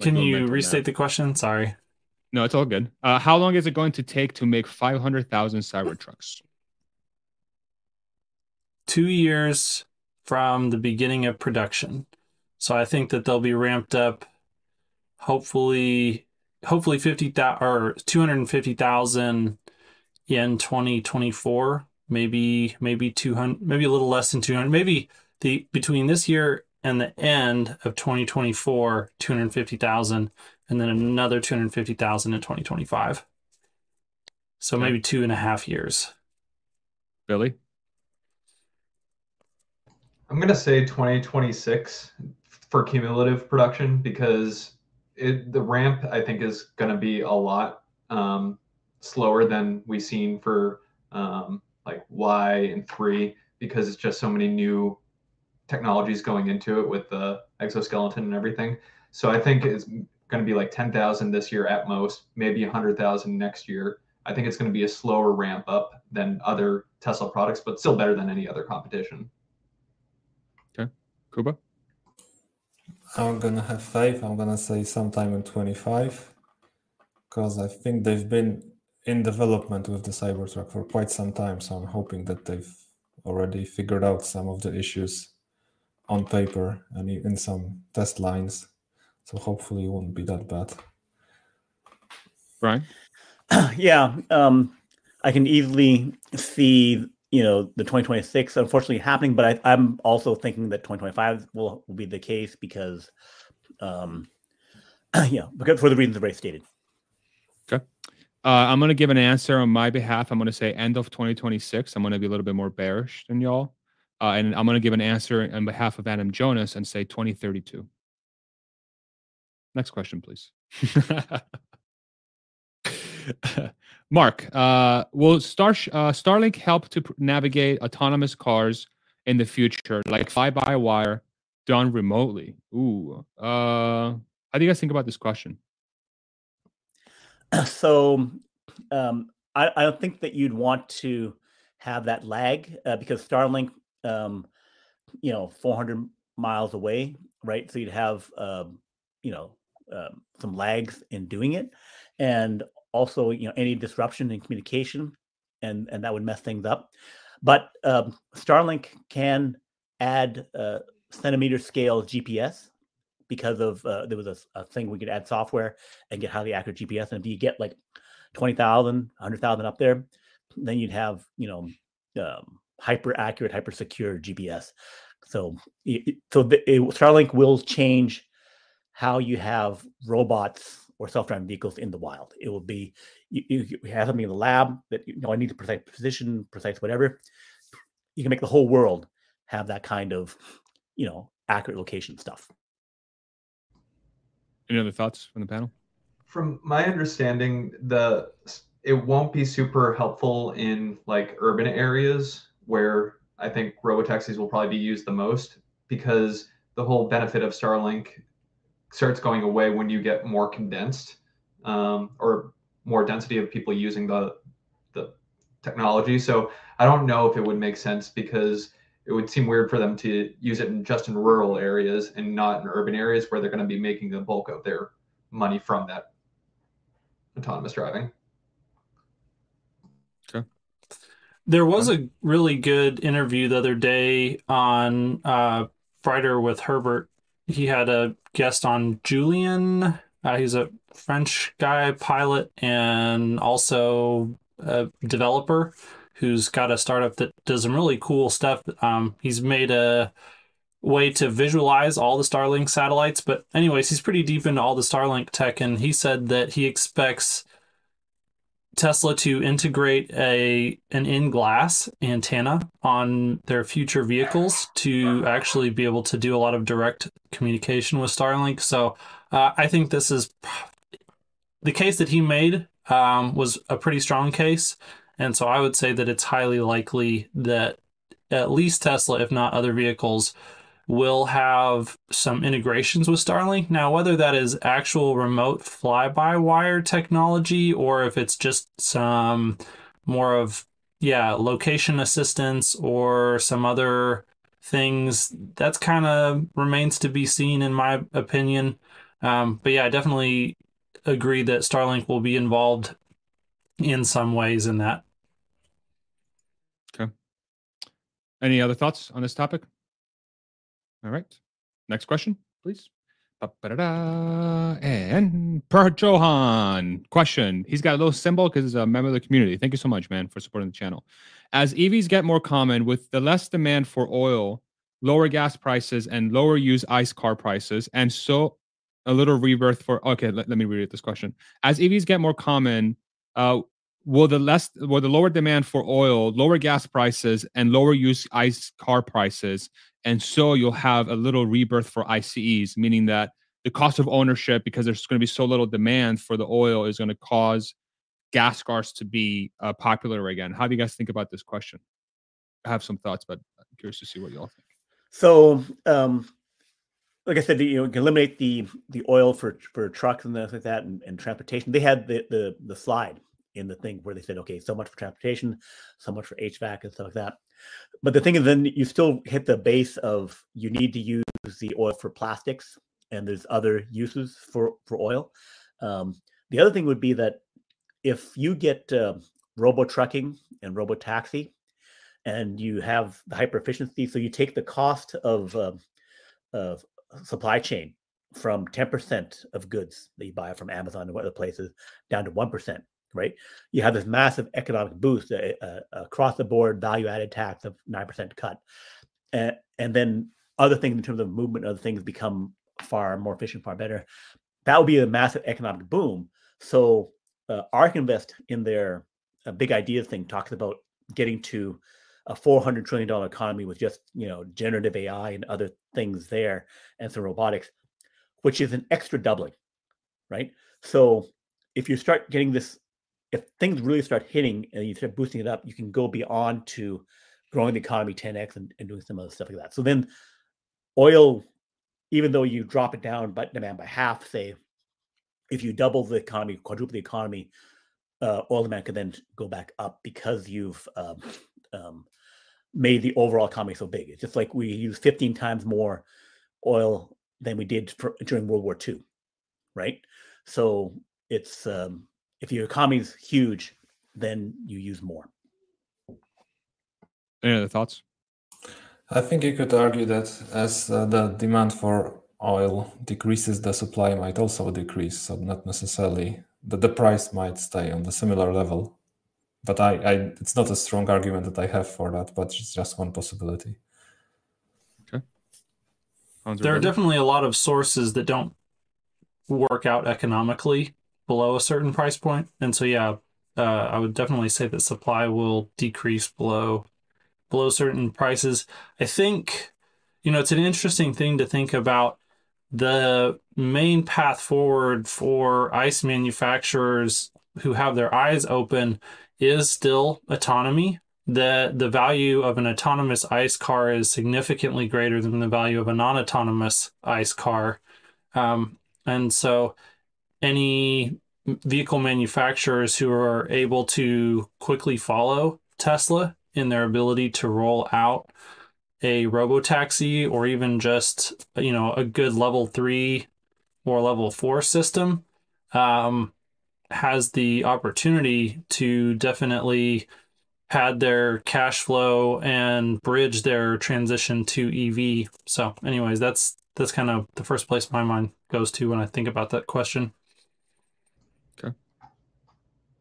Can you restate the question? Sorry. No, it's all good. Uh, how long is it going to take to make 500,000 Cybertrucks? Two years from the beginning of production. So I think that they'll be ramped up hopefully hopefully 50,000 or 250,000 in 2024, maybe maybe 200 maybe a little less than 200, maybe the between this year and the end of 2024, 250,000, and then another 250,000 in 2025. So okay. maybe two and a half years. Billy? I'm going to say 2026 for cumulative production because it, the ramp, I think, is going to be a lot um, slower than we've seen for um, like Y and 3 because it's just so many new technologies going into it with the exoskeleton and everything. So I think it's going to be like 10,000 this year at most, maybe 100,000 next year. I think it's going to be a slower ramp up than other Tesla products, but still better than any other competition. Okay. Kuba? I'm going to have faith. I'm going to say sometime in 25 because I think they've been in development with the Cybertruck for quite some time. So I'm hoping that they've already figured out some of the issues on paper and in some test lines. So hopefully it won't be that bad. Right. yeah, um, I can easily see you know the 2026 unfortunately happening, but I, am also thinking that 2025 will, will be the case because, um, yeah, because for the reasons Ray stated. Okay. Uh, I'm going to give an answer on my behalf. I'm going to say end of 2026. I'm going to be a little bit more bearish than y'all. Uh, and I'm going to give an answer on behalf of Adam Jonas and say 2032. Next question, please. Mark, uh, will Star uh, Starlink help to navigate autonomous cars in the future, like fly by wire, done remotely? Ooh, uh, how do you guys think about this question? So, um, I, I don't think that you'd want to have that lag uh, because Starlink um, you know, 400 miles away, right? So you'd have, um, you know, um, some lags in doing it, and also, you know, any disruption in communication, and and that would mess things up. But um, Starlink can add uh, centimeter scale GPS because of uh, there was a, a, thing we could add software and get highly accurate GPS. And if you get like 20,000, 100,000 up there, then you'd have, you know, um, hyper accurate, hyper secure GPS. So, so the, it, Starlink will change how you have robots or self-driving vehicles in the wild. It will be you, you have something in the lab that you know I need to precise position, precise whatever. You can make the whole world have that kind of you know accurate location stuff. Any other thoughts from the panel? From my understanding, the it won't be super helpful in like urban areas where I think robotaxis will probably be used the most because the whole benefit of Starlink starts going away when you get more condensed um, or more density of people using the the technology. So I don't know if it would make sense because it would seem weird for them to use it in just in rural areas and not in urban areas where they're going to be making the bulk of their money from that autonomous driving. Okay. There was a really good interview the other day on uh, Friday with Herbert. He had a guest on Julian. Uh, he's a French guy, pilot, and also a developer who's got a startup that does some really cool stuff. Um, he's made a way to visualize all the Starlink satellites. But, anyways, he's pretty deep into all the Starlink tech, and he said that he expects Tesla to integrate a an in-glass antenna on their future vehicles to actually be able to do a lot of direct communication with Starlink. So uh, I think this is the case that he made um, was a pretty strong case, and so I would say that it's highly likely that at least Tesla, if not other vehicles, will have some integrations with Starlink. Now, whether that is actual remote fly by wire technology or if it's just some more of, yeah, location assistance or some other things, that's kind of remains to be seen, in my opinion. Um, but yeah, I definitely agree that Starlink will be involved in some ways in that. Okay. Any other thoughts on this topic? All right. Next question, please. And per Johan, question. He's got a little symbol because he's a member of the community. Thank you so much, man, for supporting the channel. As EVs get more common, with the less demand for oil, lower gas prices, and lower used ICE car prices, and so a little rebirth for. Okay, let, let me read this question. As EVs get more common, uh, will the less will the lower demand for oil, lower gas prices, and lower used ICE car prices and so you'll have a little rebirth for ICEs, meaning that the cost of ownership, because there's going to be so little demand for the oil, is going to cause gas cars to be uh, popular again. How do you guys think about this question? I have some thoughts, but I'm curious to see what y'all think. So, um, like I said, you know, you can eliminate the the oil for for trucks and things like that, and, and transportation. They had the the the slide in the thing where they said, okay, so much for transportation, so much for HVAC and stuff like that. But the thing is, then you still hit the base of you need to use the oil for plastics, and there's other uses for for oil. Um, the other thing would be that if you get uh, robo trucking and robo taxi, and you have the hyper efficiency, so you take the cost of uh, of supply chain from 10% of goods that you buy from Amazon and other places down to 1% right? You have this massive economic boost, uh, uh, across the board value added tax of 9% cut. And, and then other things in terms of movement, other things become far more efficient, far better. That would be a massive economic boom. So uh, ARK Invest in their uh, big ideas thing talks about getting to a 400 trillion dollar economy with just you know generative AI and other things there and some robotics, which is an extra doubling, right? So if you start getting this if things really start hitting and you start boosting it up, you can go beyond to growing the economy 10x and, and doing some other stuff like that. So then oil, even though you drop it down by demand by half, say, if you double the economy, quadruple the economy, uh, oil demand could then go back up because you've um, um, made the overall economy so big. It's just like we use 15 times more oil than we did for, during World War II, right? So it's um, if your economy is huge, then you use more. Any other thoughts? I think you could argue that as uh, the demand for oil decreases, the supply might also decrease. So not necessarily that the price might stay on the similar level. But I, I, it's not a strong argument that I have for that, but it's just one possibility. Okay. There are definitely a lot of sources that don't work out economically below a certain price point. And so, yeah, uh, I would definitely say that supply will decrease below below certain prices. I think, you know, it's an interesting thing to think about. The main path forward for ICE manufacturers who have their eyes open is still autonomy. The the value of an autonomous ICE car is significantly greater than the value of a non-autonomous ICE car. Um, and so any vehicle manufacturers who are able to quickly follow Tesla in their ability to roll out a robo taxi or even just you know a good level 3 or level 4 system um, has the opportunity to definitely pad their cash flow and bridge their transition to EV. So anyways, that's that's kind of the first place my mind goes to when I think about that question.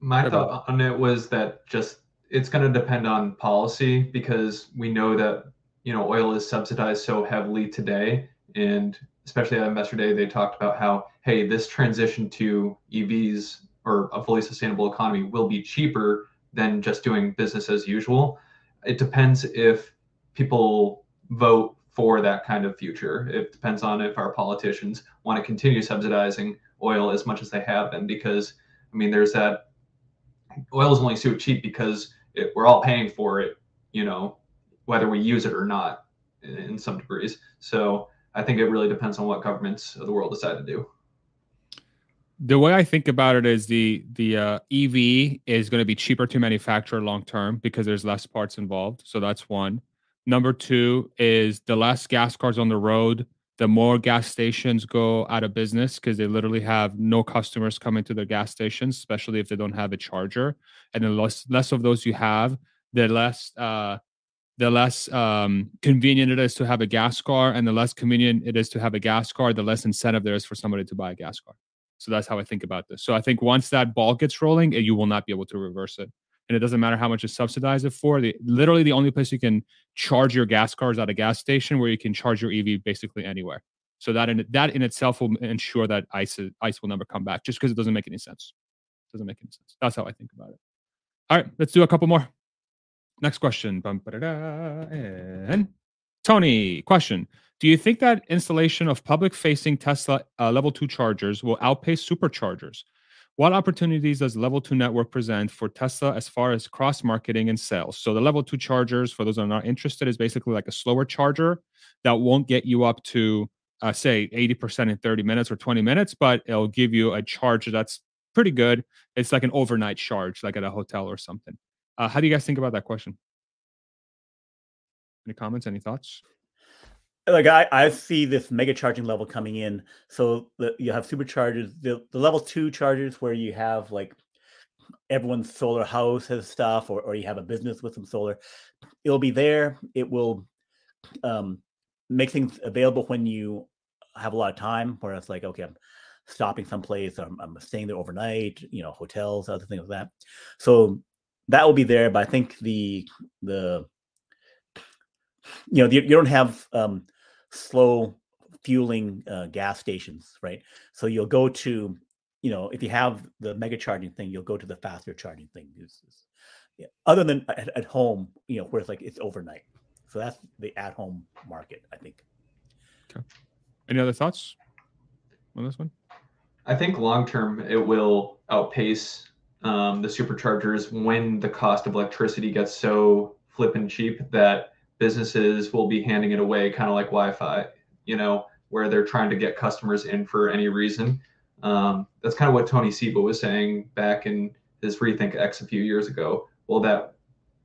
My thought on it was that just it's going to depend on policy because we know that you know oil is subsidized so heavily today, and especially at Investor Day, they talked about how hey, this transition to EVs or a fully sustainable economy will be cheaper than just doing business as usual. It depends if people vote for that kind of future. It depends on if our politicians want to continue subsidizing oil as much as they have been, because I mean, there's that oil is only so cheap because it, we're all paying for it, you know, whether we use it or not in, in some degrees. So I think it really depends on what governments of the world decide to do the way I think about it is the the uh, EV is going to be cheaper to manufacture long term because there's less parts involved. So that's one. Number two is the less gas cars on the road, the more gas stations go out of business because they literally have no customers coming to their gas stations, especially if they don't have a charger. And the less less of those you have, the less uh, the less um, convenient it is to have a gas car, and the less convenient it is to have a gas car, the less incentive there is for somebody to buy a gas car. So that's how I think about this. So I think once that ball gets rolling, eh, you will not be able to reverse it. And it doesn't matter how much you subsidize it for. The, literally, the only place you can charge your gas cars at a gas station where you can charge your EV basically anywhere. So that in that in itself will ensure that ICE ICE will never come back, just because it doesn't make any sense. It doesn't make any sense. That's how I think about it. All right, let's do a couple more. Next question. And Tony, question. Do you think that installation of public facing Tesla uh, level two chargers will outpace superchargers? What opportunities does level two network present for Tesla as far as cross marketing and sales? So, the level two chargers, for those that are not interested, is basically like a slower charger that won't get you up to, uh, say, 80% in 30 minutes or 20 minutes, but it'll give you a charge that's pretty good. It's like an overnight charge, like at a hotel or something. Uh, how do you guys think about that question? Any comments? Any thoughts? Like I, I see this mega charging level coming in. So the, you have superchargers, the, the level two chargers where you have like everyone's solar house has stuff, or, or you have a business with some solar. It'll be there. It will um, make things available when you have a lot of time, where it's like, okay, I'm stopping someplace, I'm, I'm staying there overnight, you know, hotels, other things like that. So that will be there. But I think the the you know you, you don't have um, slow fueling uh, gas stations, right? So you'll go to, you know, if you have the mega charging thing, you'll go to the faster charging thing. It's, it's, yeah. Other than at, at, home, you know, where it's like it's overnight. So that's the at home market, I think. Okay. Any other thoughts on this one? I think long term it will outpace um, the superchargers when the cost of electricity gets so flippin' cheap that businesses will be handing it away kind of like Wi-Fi, you know, where they're trying to get customers in for any reason. Um, that's kind of what Tony Seba was saying back in his Rethink X a few years ago. Well, that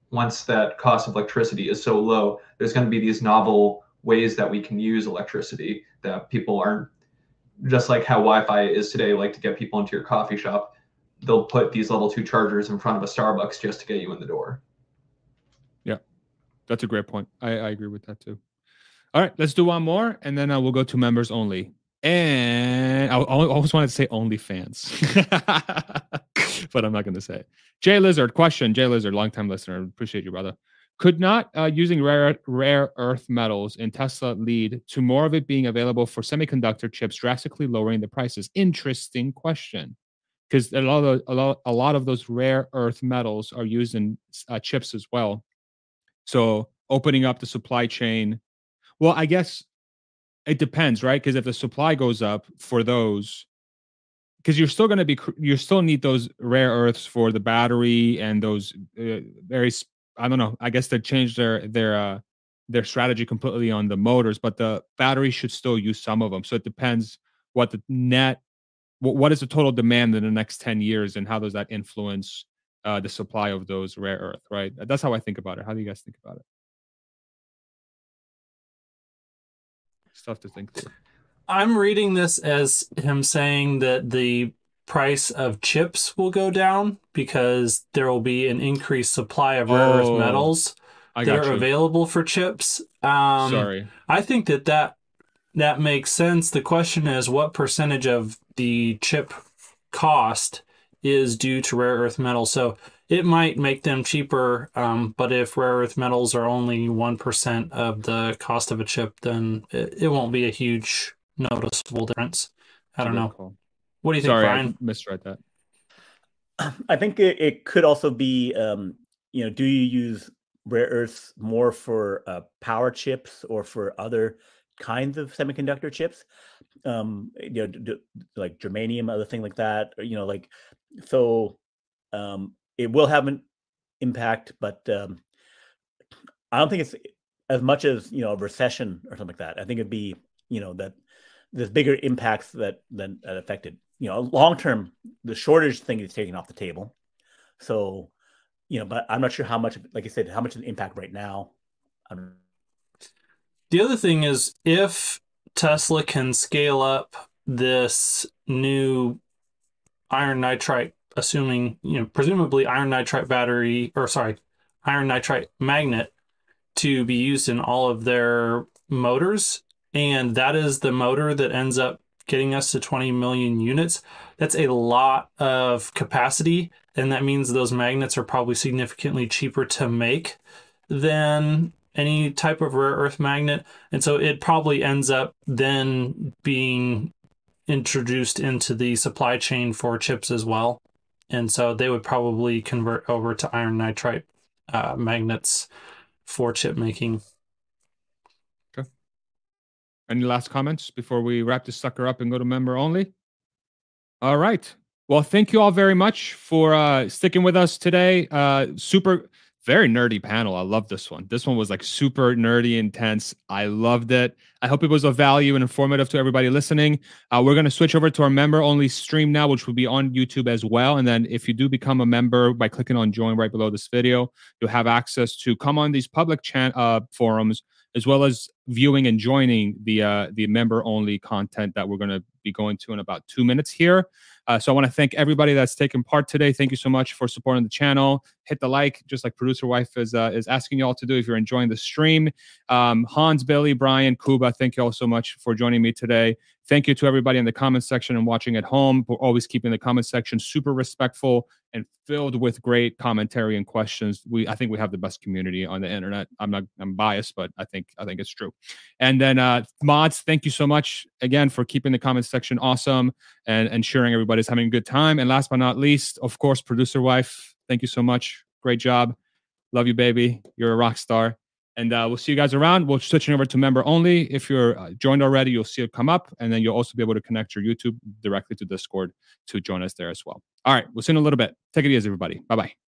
once that cost of electricity is so low, there's going to be these novel ways that we can use electricity that people aren't just like how Wi-Fi is today, like to get people into your coffee shop. They'll put these level two chargers in front of a Starbucks just to get you in the door. That's a great point. I, I agree with that too. All right, let's do one more, and then uh, we'll go to members only. And I, always wanted to say only fans, but I'm not going to say it. Jay Lizard, question. Jay Lizard, longtime listener. Appreciate you, brother. Could not uh, using rare rare earth metals in Tesla lead to more of it being available for semiconductor chips, drastically lowering the prices? Interesting question, because a lot of a lot, a lot of those rare earth metals are used in uh, chips as well. So opening up the supply chain. Well, I guess it depends, right? Because if the supply goes up for those, because you're still going to be, you still need those rare earths for the battery and those uh, very, I don't know. I guess they changed their their uh, their strategy completely on the motors, but the battery should still use some of them. So it depends what the net, what, what is the total demand in the next ten years, and how does that influence uh, the supply of those rare earth, right? That's how I think about it. How do you guys think about it? Stuff to think through. I'm reading this as him saying that the price of chips will go down because there will be an increased supply of rare oh, earth metals that are you. available for chips. Um, Sorry, I think that that that makes sense. The question is, what percentage of the chip cost is due to rare earth metals. So it might make them cheaper, um, but if rare earth metals are only 1% of the cost of a chip, then it, it won't be a huge noticeable difference. I don't know. What do you think, Sorry, Brian? I misread that. I think it, it could also be, um, you know, do you use rare earths more for uh, power chips or for other kinds of semiconductor chips? Um, you know, d- d- like germanium, other thing like that. Or, you know, like so, um, it will have an impact, but um, I don't think it's as much as you know a recession or something like that. I think it'd be you know that there's bigger impacts that than that affected. You know, long term, the shortage thing is taken off the table. So, you know, but I'm not sure how much, like I said, how much of an impact right now. The other thing is if Tesla can scale up this new iron nitride, assuming you know, presumably iron nitride battery, or sorry, iron nitride magnet to be used in all of their motors and that is the motor that ends up getting us to 20 million units. That's a lot of capacity, and that means those magnets are probably significantly cheaper to make than any type of rare earth magnet. And so it probably ends up then being introduced into the supply chain for chips as well. And so they would probably convert over to iron nitride uh, magnets for chip making. Okay. Any last comments before we wrap this sucker up and go to member only? All right. Well, thank you all very much for uh, sticking with us today. Uh, super, very nerdy panel. I love this one. This one was like super nerdy, intense. I loved it. I hope it was of value and informative to everybody listening. Uh, we're going to switch over to our member only stream now, which will be on YouTube as well. And then if you do become a member by clicking on join right below this video, you'll have access to come on these public chan- uh, forums as well as viewing and joining the uh, the member only content that we're going to be going to in about two minutes here. Uh, so I want to thank everybody that's taken part today. Thank you so much for supporting the channel. Hit the like, just like producer wife is uh, is asking y'all to do if you're enjoying the stream. Um, Hans, Billy, Brian, Kuba, thank you all so much for joining me today. Thank you to everybody in the comment section and watching at home for always keeping the comment section super respectful and filled with great commentary and questions. We I think we have the best community on the internet. I'm not I'm biased, but I think I think it's true. And then uh mods, thank you so much again for keeping the comment section awesome and ensuring everybody's having a good time. And last but not least, of course, producer wife, thank you so much. Great job. Love you, baby. You're a rock star. And uh, we'll see you guys around. We're switching over to member only. If you're uh, joined already, you'll see it come up. And then you'll also be able to connect your YouTube directly to Discord to join us there as well. All right. We'll see you in a little bit. Take it easy, everybody. Bye bye.